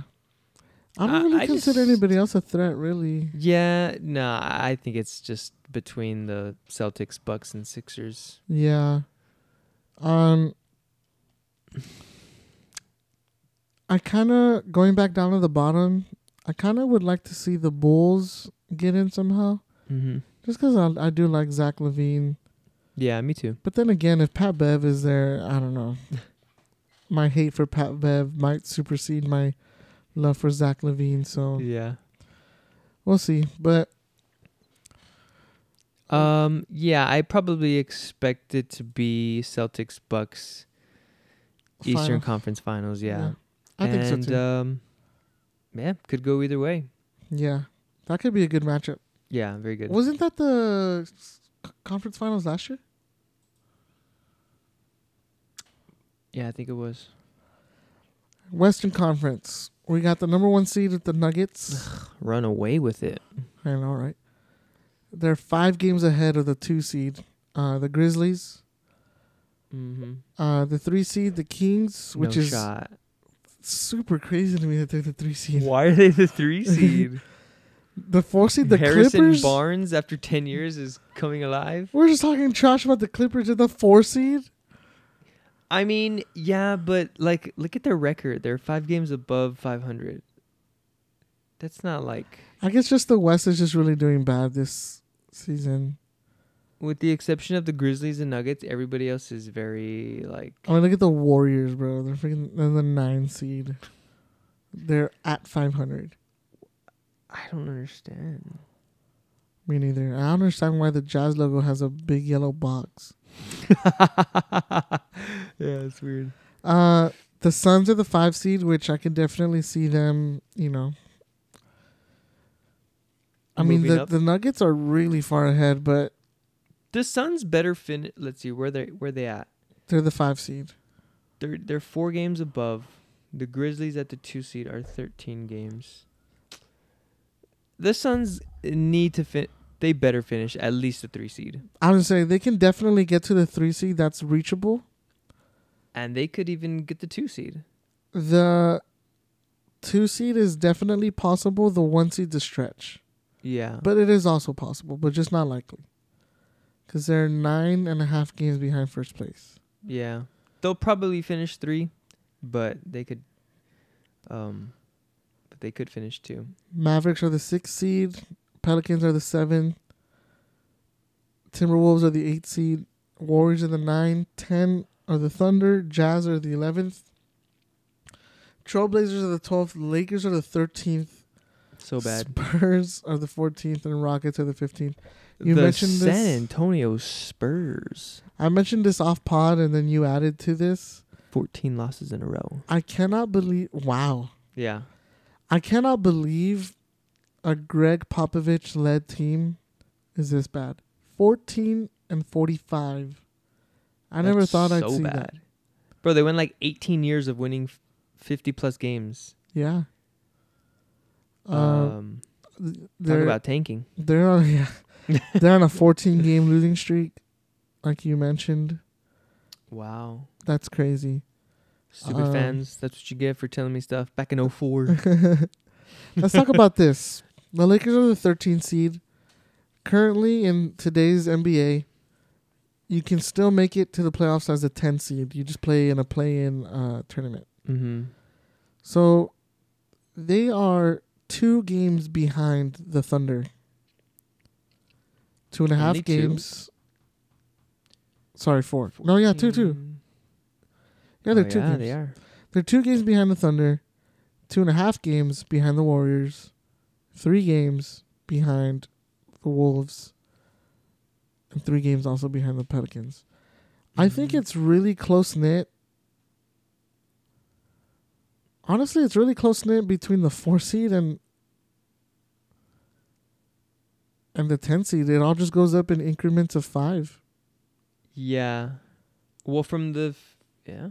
I don't Uh, really I consider anybody else a threat, really. Yeah, no, I think it's just between the Celtics, Bucks, and Sixers. Yeah. Um. I kind of going back down to the bottom. I kind of would like to see the Bulls get in somehow, Mm-hmm. just because I I do like Zach LaVine. Yeah, me too. But then again, if Pat Bev is there, I don't know. my hate for Pat Bev might supersede my love for Zach LaVine. So Yeah. we'll see. But Um. Yeah, I probably expect it to be Celtics, Bucks, Eastern final- Conference Finals. Yeah. I think so too. Um, yeah, could go either way. yeah, that could be a good matchup. Yeah, very good. Wasn't that the c- conference finals last year? Yeah, I think it was. Western Conference. We got the number one seed at the Nuggets. Run away with it. I know, right? They're five games ahead of the two seed, uh, the Grizzlies. Mm-hmm. Uh, the three seed, the Kings, which no is shot. super crazy to me that they're the three seed. Why are they the three seed? The four seed, the Harrison Clippers. Barnes, after ten years, is coming alive. We're just talking trash about the Clippers at the four seed. I mean, yeah, but like, look at their record. They're five games above 500. That's not like, I guess just the West is just really doing bad this season. with the exception of the Grizzlies and Nuggets, everybody else is very like. I mean, look at the Warriors, bro. They're freaking they're the nine seed. They're at five hundred. I don't understand. Me neither. I don't understand why the Jazz logo has a big yellow box. yeah, it's weird. Uh, the Suns are the five seed, which I can definitely see them. You know, I mean the up. the Nuggets are really far ahead, but The Suns better fin. Let's see where they where they at. they're the five seed. They're they're four games above. The Grizzlies at the two seed are thirteen games. The Suns need to fit. They better finish at least the three seed, I would say they can definitely get to the three seed. That's reachable. and they could even get the two seed. The two seed is definitely possible. The one seed to stretch. Yeah, But it is also possible, but just not likely. Because they're nine and a half games behind first place. yeah, they'll probably finish three, but they could. Um, but they could finish two. Mavericks are the sixth seed. Pelicans are the seven. Timberwolves are the eighth seed. Warriors are the nine. Ten are the Thunder. Jazz are the eleventh. Trailblazers are the twelfth. Lakers are the thirteenth. So bad. Spurs are the fourteenth, and Rockets are the fifteenth. You the mentioned San this- Antonio Spurs, I mentioned this off pod, and then you added to this. fourteen losses in a row. I cannot believe. Wow. Yeah, I cannot believe a Gregg Popovich led team is this bad. 14 and 45. I never That's thought I'd see bad. that. Bro, they went like 18 years of winning 50 plus games. Yeah. Uh, um, th- talk about tanking. they're on yeah. they're on a 14 game losing streak like you mentioned. Wow. That's crazy. Stupid Um, fans. That's what you get for telling me stuff back in 04. Let's talk about this. The Lakers are the 13th seed. Currently in today's NBA, you can still make it to the playoffs as a 10 seed. You just play in a play-in uh, tournament. mm-hmm. So they are two games behind the Thunder. Two and a half Only two? games. Sorry, four. No, yeah, two, two. Yeah, they're oh, two yeah, games. they are. They're two games behind the Thunder, two and a half games behind the Warriors, three games behind the Wolves, and three games also behind the Pelicans. I mm-hmm. think it's really close knit. Honestly, it's really close knit between the four seed and and the ten seed. It all just goes up in increments of five. Yeah. Well, from the. F- yeah.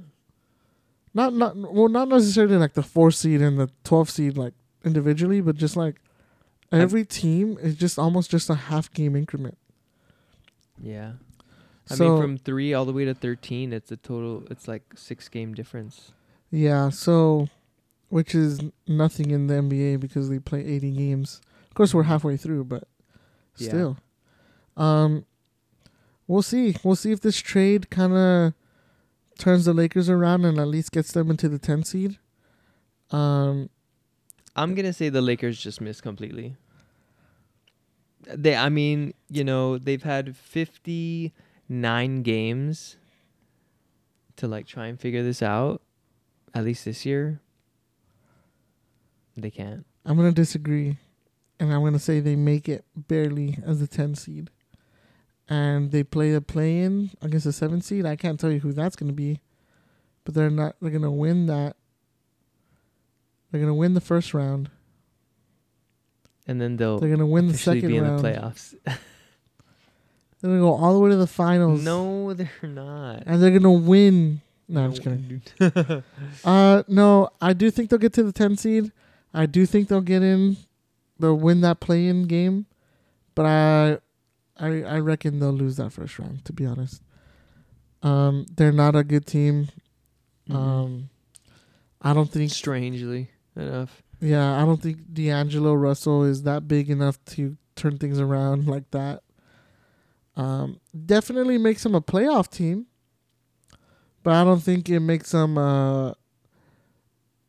Not not well, not necessarily like the four seed and the twelve seed like individually, but just like every team is just almost just a half game increment. Yeah. I So- mean, from three all the way to thirteen, it's a total. It's like six game difference. Yeah, so which is nothing in the NBA because they play 80 games. Of course, we're halfway through, but Yeah. still. Um we'll see. We'll see if this trade kind of turns the Lakers around and at least gets them into the 10 seed. Um I'm gonna say the Lakers just missed completely. They, I mean, you know, they've had 59 games to like try and figure this out. At least this year, they can't. I'm going to disagree and I'm going to say they make it barely as a 10 seed. And they play a play in against a 7 seed. I can't tell you who that's going to be, but they're not they're going to win that they're going to win the first round. And then they'll They're gonna win the second be in round. the playoffs. They're gonna go all the way to the finals. no, they're not. and they're gonna win. No, I'm just kidding. Uh, no, I do think they'll get to the 10 seed. I do think they'll get in. They'll win that play-in game, but I, I, I reckon they'll lose that first round. To be honest, um, they're not a good team. Mhm. Um, I don't think. Strangely enough. Yeah, I don't think D'Angelo Russell is that big enough to turn things around like that. Um, definitely makes him a playoff team, but I don't think it makes him uh,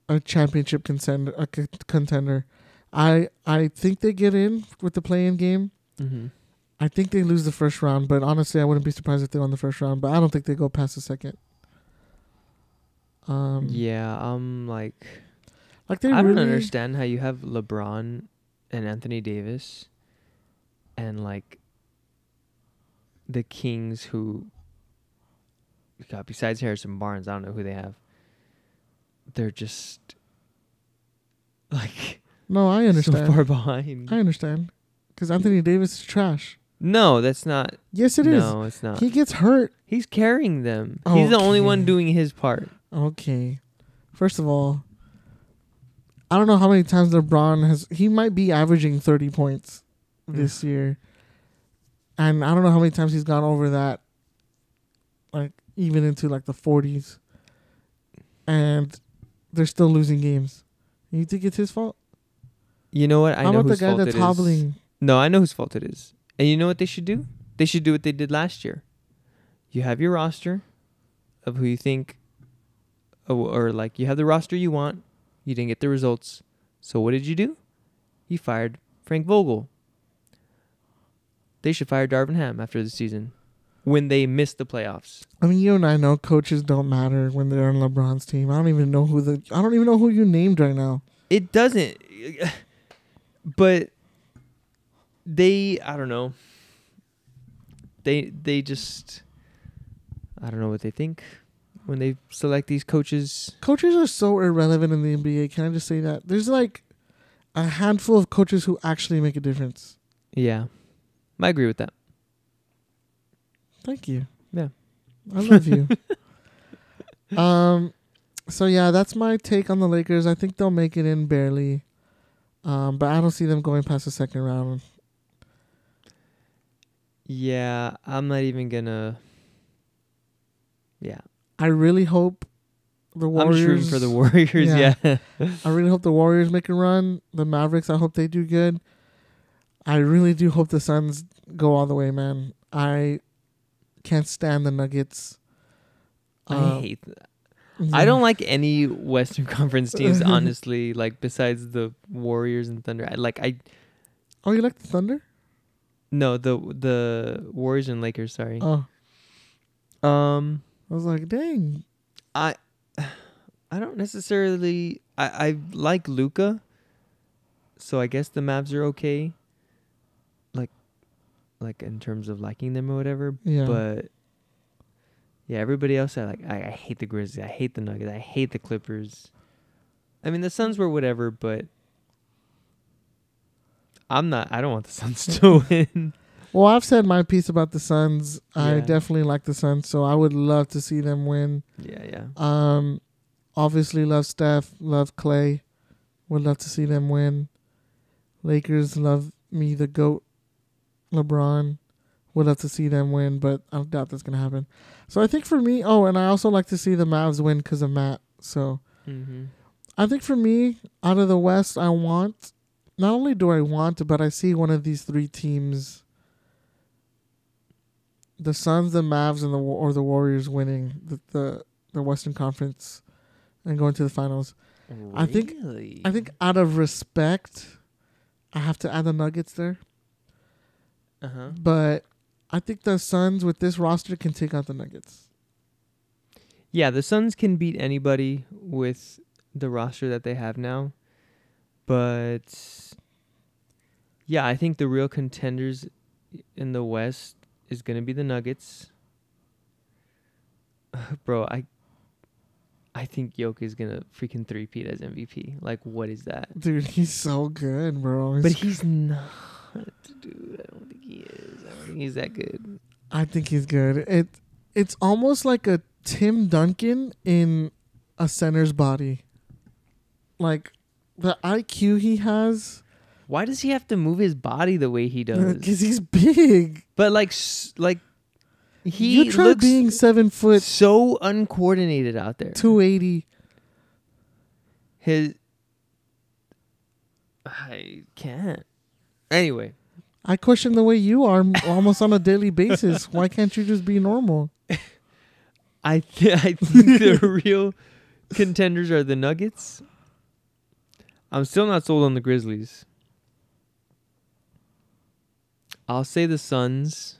a championship contender. A contender. I I think they get in with the play-in game. Mm-hmm. I think they lose the first round, but honestly, I wouldn't be surprised if they won the first round. But I don't think they go past the second. Um, Yeah, I'm like, like they I don't understand how you have LeBron and Anthony Davis and like the Kings who God, besides Harrison Barnes, I don't know who they have. They're just like No, I understand. so far behind. I understand. Because Anthony Davis is trash. No, that's not. Yes, it is. no, it's not. He gets hurt. He's carrying them. He's the only one Okay. doing his part. Okay. First of all, I don't know how many times LeBron has. He might be averaging 30 points this year. And I don't know how many times he's gone over that. Like, even into like the 40s. And they're still losing games. You think it's his fault? You know what? I how know about the whose guy fault that's it is. hobbling? No, I know whose fault it is. And you know what they should do? They should do what they did last year. You have your roster of who you think, uh, or, or like you have the roster you want. You didn't get the results. So what did you do? You fired Frank Vogel. They should fire Darvin Ham after the season when they missed the playoffs. I mean, you and I know coaches don't matter when they're on LeBron's team. I don't even know who the. I don't even know who you named right now. It doesn't. But they, I don't know. They they just, I don't know what they think when they select these coaches. coaches are so irrelevant in the NBA. Can I just say that? There's like a handful of coaches who actually make a difference. Yeah, I agree with that. Thank you. Yeah. I love you. um so yeah, that's my take on the Lakers. I think they'll make it in barely. Um but I don't see them going past the second round. Yeah, I'm not even gonna. Yeah, I really hope the Warriors I'm rooting for the Warriors. Yeah. Yeah, I really hope the Warriors make a run. The Mavericks, I hope they do good. I really do hope the Suns go all the way, man. I can't stand the Nuggets. I Um, hate. That. I don't like any Western Conference teams, honestly. Like besides the Warriors and Thunder, I like I Oh, you like the Thunder? No the the Warriors and Lakers. Sorry. Oh, Um, I was like, dang. I I don't necessarily I I like Luka. So I guess the Mavs are okay. Like like in terms of liking them or whatever, Yeah. but yeah, everybody else I like I, I hate the Grizzlies, I hate the Nuggets, I hate the Clippers. I mean the Suns were whatever, but I'm not I don't want the Suns to win. Well, I've said my piece about the Suns. I Yeah. definitely like the Suns, so I would love to see them win. yeah, yeah. Um, obviously love Steph, love Clay. Would love to see them win. Lakers love me the goat, LeBron. would love to see them win, but I doubt that's gonna happen. So I think for me, oh, and I also like to see the Mavs win because of Matt. So Mm-hmm. I think for me, out of the West, I want not only do I want, but I see one of these three teams, the Suns, the Mavs, and the or the Warriors winning the the, the Western Conference and going to the finals. I think- Really? I think out of respect, I have to add the Nuggets there. Uh huh. But I think the Suns with this roster can take out the Nuggets. Yeah, the Suns can beat anybody with the roster that they have now. But yeah, I think the real contenders in the West is going to be the Nuggets. Bro, I I think Jokic is going to freaking three-peat as MVP. Like what is that? Dude, he's so good, bro. But he's not, dude. I don't think he is. I don't think he's that good. I think he's good. It it's almost like a Tim Duncan in a center's body. Like the IQ he has Why does he have to move his body the way he does? because he's big. But like, like he you try looks being seven foot, so uncoordinated out there. two eighty. His, I can't. Anyway, I question the way you are almost on a daily basis. Why can't you just be normal? I th- I think the real contenders are the Nuggets. I'm still not sold on the Grizzlies. I'll say the Suns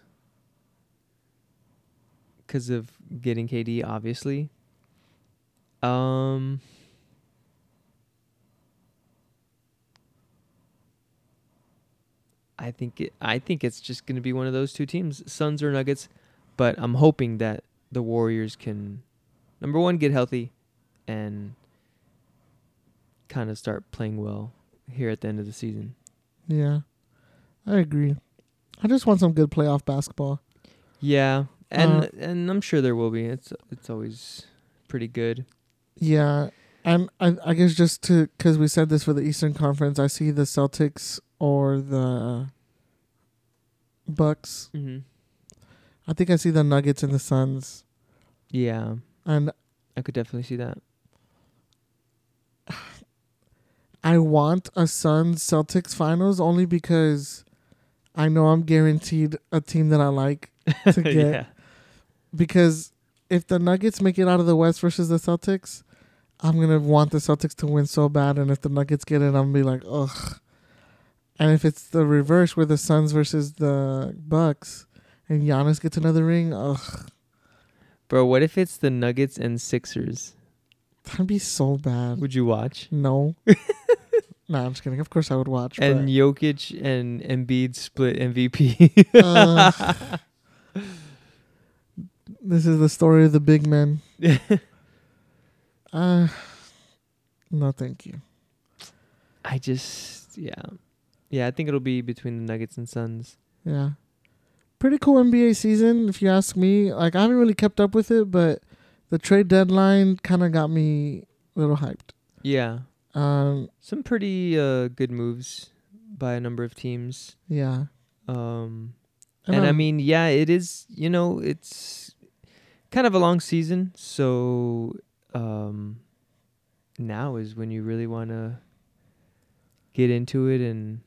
because of getting KD, obviously. Um, I think it. I think it's just going to be one of those two teams, Suns or Nuggets. But I'm hoping that the Warriors can, number one, get healthy, and kind of start playing well here at the end of the season. Yeah, I agree. I just want some good playoff basketball. Yeah, and Uh, and I'm sure there will be. It's it's always pretty good. Yeah, and I, I guess just to because we said this for the Eastern Conference, I see the Celtics or the Bucks. Mm-hmm. I think I see the Nuggets and the Suns, Yeah, and I could definitely see that. I want a Suns Celtics finals only because I know I'm guaranteed a team that I like to get. yeah, Because if the Nuggets make it out of the West versus the Celtics, I'm gonna want the Celtics to win so bad, and if the Nuggets get it, I'm gonna be like, ugh. And if it's the reverse, where the Suns versus the Bucks, and Giannis gets another ring, ugh, bro. What if it's the Nuggets and Sixers? that'd be so bad. Would you watch? No. nah, I'm just kidding. Of course I would watch. And but, Jokic and Embiid split MVP. uh, this is the story of the big men. Uh, no, thank you. I just yeah, yeah. I think it'll be between the Nuggets and Suns. Yeah. Pretty cool NBA season, if you ask me. Like, I haven't really kept up with it, but the trade deadline kind of got me a little hyped. Yeah, Um, some pretty uh, good moves by a number of teams. yeah. Um, and I um, mean, yeah, it is. You know, it's kind of a long season, so um, now is when you really want to get into it, and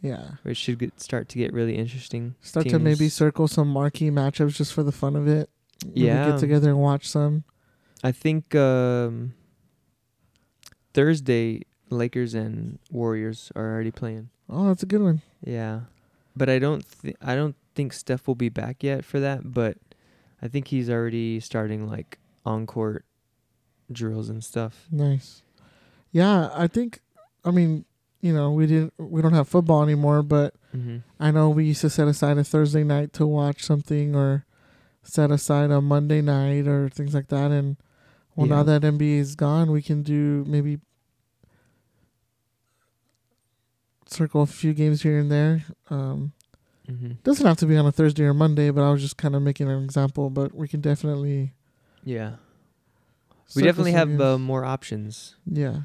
yeah. it should get, start to get really interesting. Start to maybe circle some marquee matchups just for the fun of it. Maybe Yeah. Get together and watch some. I think um, Thursday, Lakers and Warriors are already playing. Oh, that's a good one. Yeah, but I don't. Th- I don't think Steph will be back yet for that. But I think he's already starting like on court drills and stuff. Nice. Yeah, I think, I mean, you know, we didn't, we don't have football anymore, but Mm-hmm. I know we used to set aside a Thursday night to watch something or set aside a Monday night or things like that. And well, now that NBA is gone, we can do maybe circle a few games here and there. Um, Mm-hmm. doesn't have to be on a Thursday or Monday, but I was just kind of making an example. But we can definitely. Yeah, we definitely have uh, more options. yeah,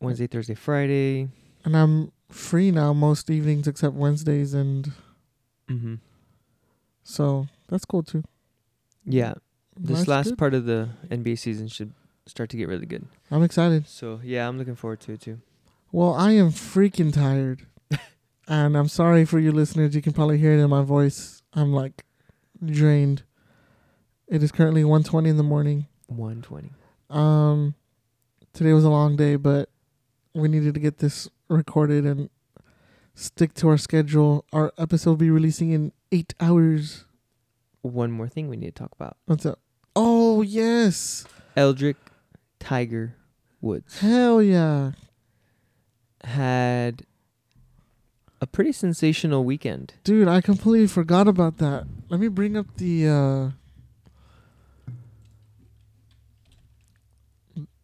Wednesday, Thursday, Friday. and I'm free now most evenings except Wednesdays and Mm-hmm. So that's cool too. Yeah, this last good. part of the NBA season should start to get really good. I'm excited. So yeah, I'm looking forward to it too. Well, I am freaking tired. and I'm sorry for you listeners. You can probably hear it in my voice. I'm like drained. It is currently 1:20 in the morning. 120. Um today was a long day, but we needed to get this recorded and stick to our schedule. Our episode will be releasing in 8 hours. One more thing we need to talk about: What's up? Oh, yes. Eldrick Tiger Woods Hell yeah. Had a pretty sensational weekend. Dude, I completely forgot about that. Let me bring up the uh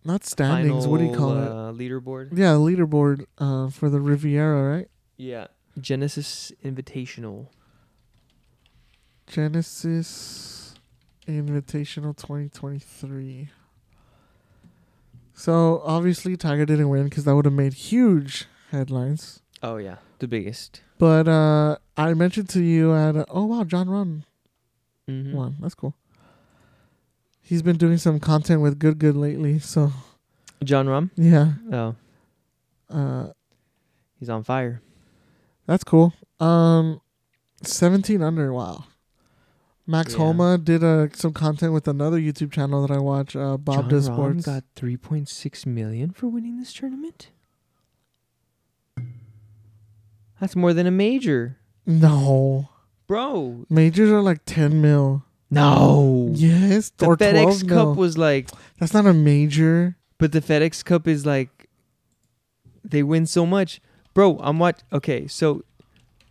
not standings, what do you call Final, it? uh, Leaderboard. Yeah, leaderboard uh for the Riviera, right? Yeah. Genesis Invitational. Genesis Invitational 2023. So, obviously Tiger didn't win cuz that would have made huge headlines. Oh yeah, the biggest. But uh I mentioned to you at uh, oh wow, Jon Rahm Mm-hmm. one. That's cool. He's been doing some content with Good Good lately, so Jon Rahm. yeah. Oh, Uh he's on fire. that's cool. Um 17 under, wow. Max Yeah. Homa did uh, some content with another YouTube channel that I watch, uh Bob John Does Rahm got 3.6 million for winning this tournament. That's more than a major, no. bro. Majors are like 10 mil. No. Yes, The or FedEx 12 mil. Cup was like, That's not a major. but the FedEx Cup is like, they win so much, bro. I'm watch. Okay, so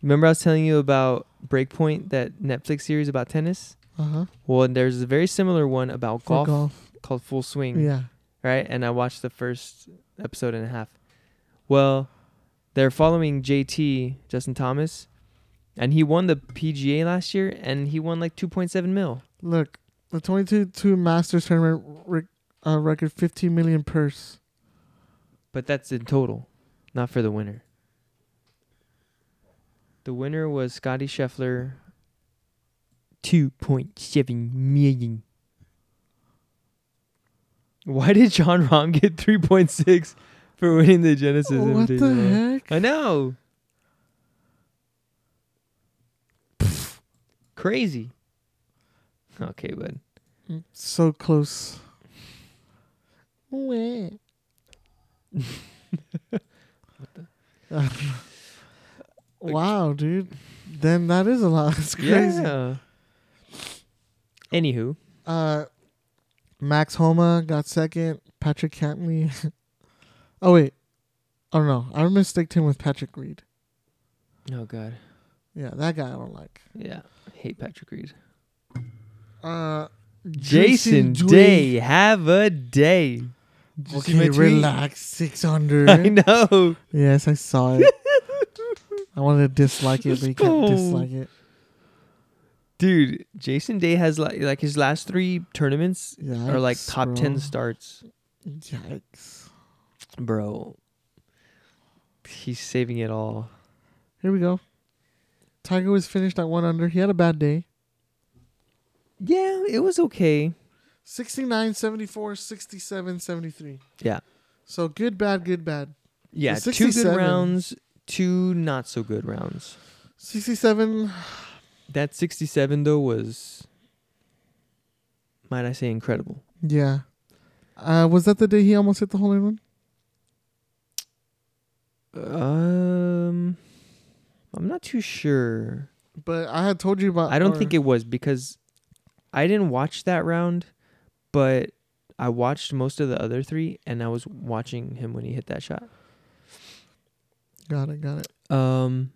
remember I was telling you about Breakpoint, that Netflix series about tennis. Uh-huh. Well, there's a very similar one about golf, golf. called Full Swing. Yeah. right? And I watched the first episode and a half. Well, they're following JT Justin Thomas, and he won the PGA last year, and he won like 2.7 mil. Look, the 22 Masters tournament rec- uh, record 15 million purse. But that's in total, not for the winner. The winner was Scotty Scheffler. 2.7 million. Why did Jon Rahm get 3.6 for winning the Genesis what the heck? I know. Crazy. Okay, bud. So close. Wow, dude. Then that is a lot. It's crazy. Yeah. Anywho, Uh, Max Homa got second. Patrick Cantlay. oh wait, oh no, I mistaked him with Patrick Reed. oh god, Yeah, that guy I don't like. yeah, hate Patrick Reed. Uh, Jason Day, have a day. Did you see my Okay, relax. Six under. I know. Yes, I saw it. I wanted to dislike it, but you can't dislike it. Dude, Jason Day has like like his last three tournaments Yeah, are like top ten starts, Yikes! bro. He's saving it all. Here we go. Tiger was finished at one under. He had a bad day. Yeah, it was okay. 69, 74, 67, 73. Yeah. So good, bad, good, bad. Yeah, two good rounds, two not so good rounds. 67. That 67 though was might I say incredible. Yeah. Uh, was that the day he almost hit the hole in one? Um I'm not too sure. But I had told you about. I don't think it was because I didn't watch that round, but I watched most of the other 3 and I was watching him when he hit that shot. Got it. Got it. Um,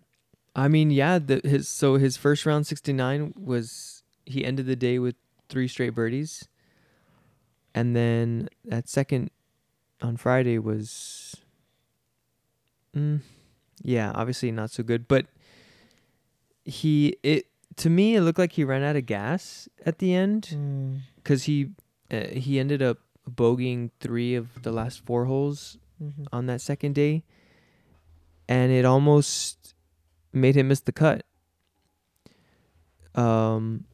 I mean, yeah, the, his so his first round sixty nine was he ended the day with three straight birdies, and then that second on Friday was, mm, yeah, obviously not so good, but he it to me it looked like he ran out of gas at the end Mm, because he uh, he ended up bogeying three of the last four holes mhm. on that second day, and it almost made him miss the cut. um,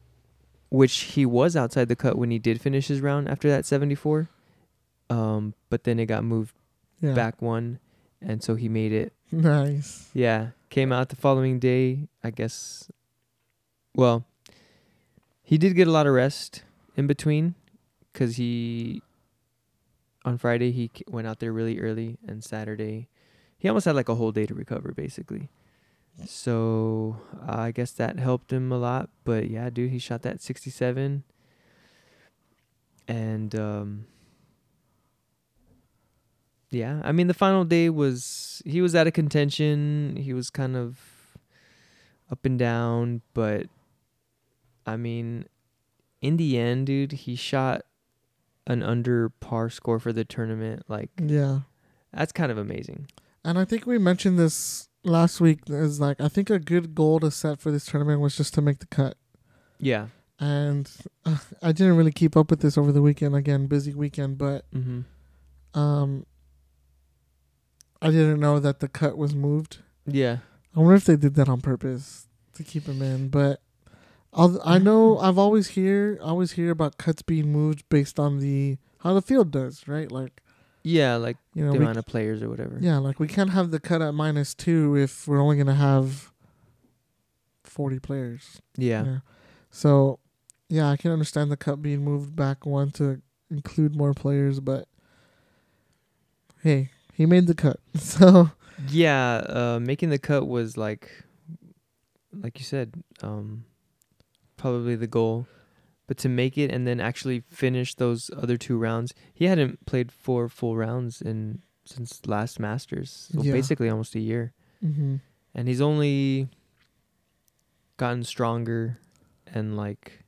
which he was outside the cut when he did finish his round after that 74. Um, but then it got moved Yeah. back one, and so he made it. Nice. Yeah, came out the following day. I guess. Well, he did get a lot of rest in between, cause he. On Friday he went out there really early, and Saturday, he almost had like a whole day to recover, basically. So uh, I guess that helped him a lot. But yeah, dude, he shot that sixty-seven. And um. Yeah, I mean the final day was he was out of contention. He was kind of up and down, but I mean in the end, dude, he shot an under par score for the tournament. Like Yeah. that's kind of amazing. And I think we mentioned this last week. Is like I think a good goal to set for this tournament was just to make the cut. Yeah. And uh, I didn't really keep up with this over the weekend. Again, busy weekend, but Mhm. um, I didn't know that the cut was moved. Yeah. I wonder if they did that on purpose to keep him in. But I'll, I know I've always hear always hear about cuts being moved based on the how the field does, right? Like Yeah, like you know, the amount of players or whatever. yeah, like we can't have the cut at minus two if we're only gonna have forty players. Yeah. So, yeah, I can understand the cut being moved back one to include more players, but hey, he made the cut. So Yeah, uh making the cut was like like you said, um probably the goal. But to make it and then actually finish those other two rounds, he hadn't played four full rounds in since last Masters. So Yeah. basically almost a year. hmm And he's only gotten stronger and like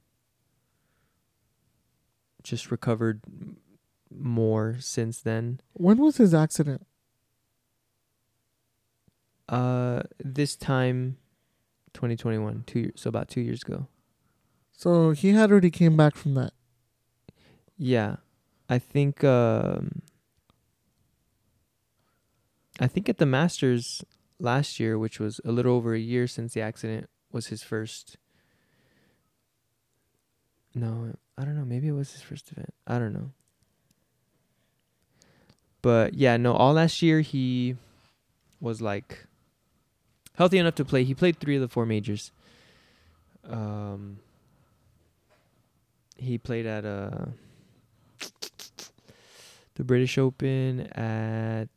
just recovered more since then. when was his accident? Uh, this time, 2021, two years, so about two years ago. So he had already came back from that. Yeah, I think. Um, I think at the Masters last year, which was a little over a year since the accident, was his first. No, I don't know. Maybe it was his first event. I don't know. But yeah, no. All last year he was like healthy enough to play. He played three of the four majors. Um, he played at uh the British Open at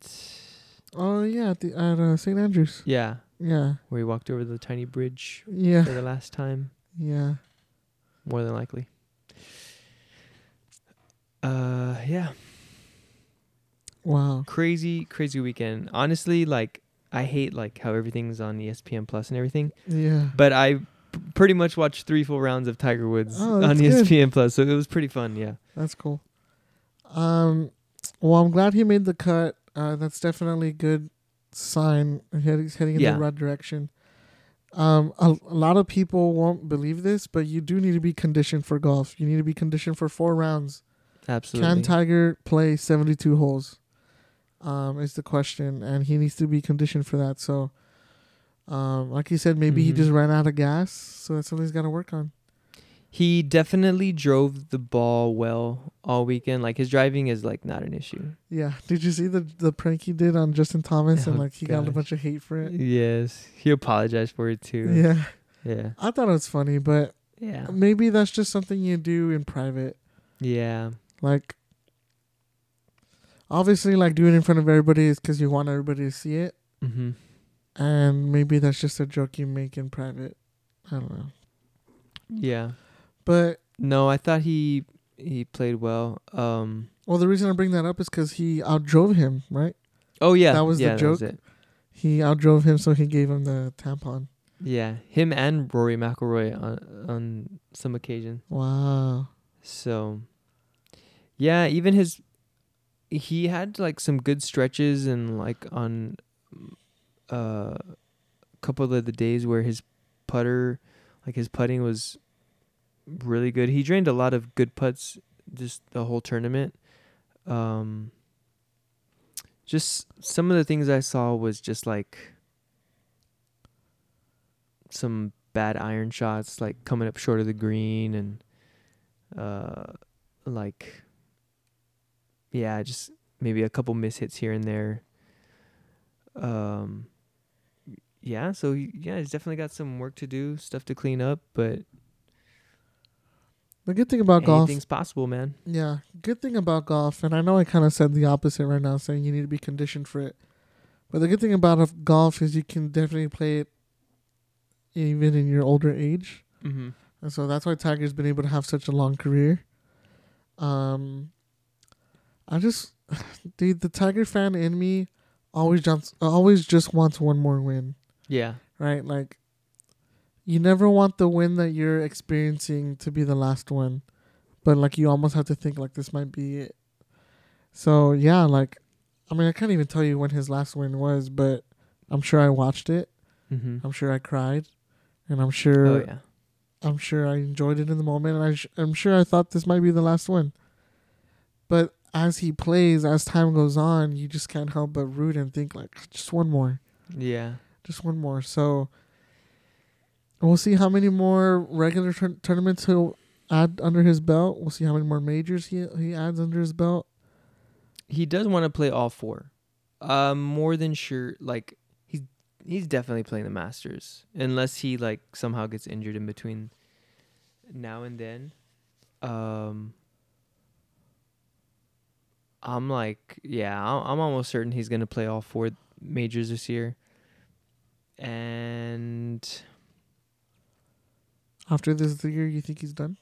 Oh yeah, at the at uh, St Andrews. yeah, Yeah, where he walked over the tiny bridge Yeah. for the last time, yeah. more than likely. Uh, yeah, Wow. crazy, crazy weekend. Honestly, like I hate like how everything's on ESPN Plus and everything, Yeah. but I pretty much watched three full rounds of Tiger Woods Oh, on that's good. ESPN Plus, so it was pretty fun. Yeah, That's cool. Um, well, I'm glad he made the cut. Uh, that's definitely a good sign. He's heading in Yeah. the right direction. Um, a, a lot of people won't believe this, but you do need to be conditioned for golf. You need to be conditioned for four rounds. absolutely. Can Tiger play 72 holes? Um, is the question, and he needs to be conditioned for that. So, um, like you said, maybe he Mhm. just ran out of gas, so that's something he's got to work on. He definitely drove the ball well all weekend. Like his driving is like not an issue. Yeah. Did you see the the prank he did on Justin Thomas, and Oh, like he got a bunch of hate for it? Yes, he apologized for it too. Yeah, yeah, I thought it was funny, but yeah, maybe that's just something you do in private. yeah. Like, obviously, like doing it in front of everybody is because you want everybody to see it, Mm-hmm. And maybe that's just a joke you make in private. I don't know, Yeah. but No, I thought he he played well. Um. well, the reason I bring that up is because he outdrove him, right? Oh yeah, That was the yeah, joke? it. He outdrove him, so he gave him the tampon. Yeah, him and Rory McIlroy on on some occasion. Wow. So, yeah, even his he had like some good stretches and like on uh, a couple of the days where his putter, like his putting was really good. He drained a lot of good putts just the whole tournament. Um, just some of the things I saw was just like some bad iron shots, like coming up short of the green and uh like yeah, just maybe a couple miss hits here and there. Um yeah, so yeah, he's definitely got some work to do, stuff to clean up, but The good thing about golf, anything's possible, man. yeah, good thing about golf, and I know I kind of said the opposite right now, saying you need to be conditioned for it. But the good thing about golf is you can definitely play it even in your older age. Mm-hmm. And so that's why Tiger's been able to have such a long career. Um, I just, dude, the Tiger fan in me always jumps, always just wants one more win, Yeah. right? Like, you never want the win that you're experiencing to be the last one, but like you almost have to think like this might be it. So yeah, like, I mean, I can't even tell you when his last win was, but I'm sure I watched it. Mm-hmm. I'm sure I cried, and I'm sure Oh yeah. I'm sure I enjoyed it in the moment, and I sh- I'm sure I thought this might be the last one. But as he plays, as time goes on, you just can't help but root and think like, just one more, Yeah. Just one more. So we'll see how many more regular tur- tournaments he'll add under his belt. We'll see how many more majors he he adds under his belt. he does want to play all four. More than sure. Like he's he's definitely playing the Masters, unless he like somehow gets injured in between now and then. Um, I'm like, yeah, I'm, I'm almost certain he's gonna play all four majors this year. And After this year, you think he's done?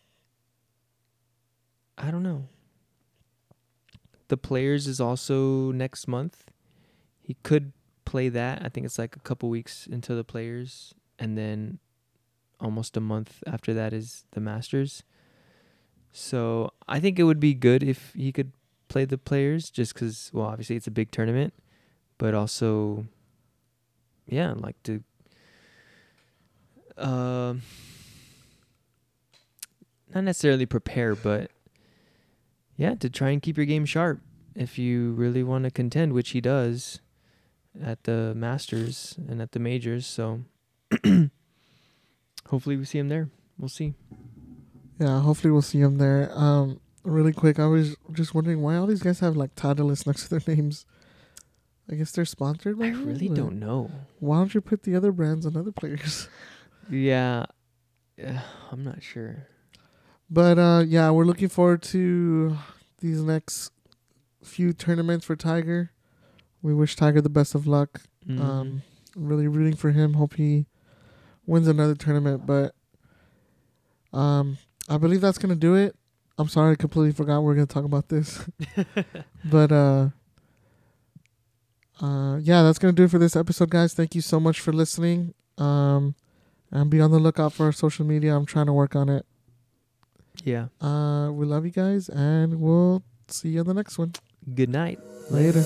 I don't know. The players is also next month. He could play that. I think it's like a couple weeks into the players, and then almost a month after that is the Masters. So I think it would be good if he could play the players, just because, well, obviously it's a big tournament, but also, yeah, like to. Um, not necessarily prepare, but yeah, to try and keep your game sharp if you really want to contend, which he does at the Masters and at the majors. So hopefully we see him there. We'll see. Yeah, hopefully we'll see him there. Um, really quick, I was just wondering why all these guys have like Titleist next to their names. I guess they're sponsored. By I them, really don't know. Why don't you put the other brands on other players? Yeah, yeah I'm not sure. But uh, yeah, we're looking forward to these next few tournaments for Tiger. We wish Tiger the best of luck. Mhm. Um, really rooting for him. Hope he wins another tournament. But um, I believe that's gonna do it. I'm sorry, I completely forgot we are gonna talk about this. but uh, uh, yeah, that's gonna do it for this episode, guys. Thank you so much for listening. Um, and be on the lookout for our social media. I'm trying to work on it. yeah. Uh, we love you guys, and we'll see you on the next one. Good night. Later.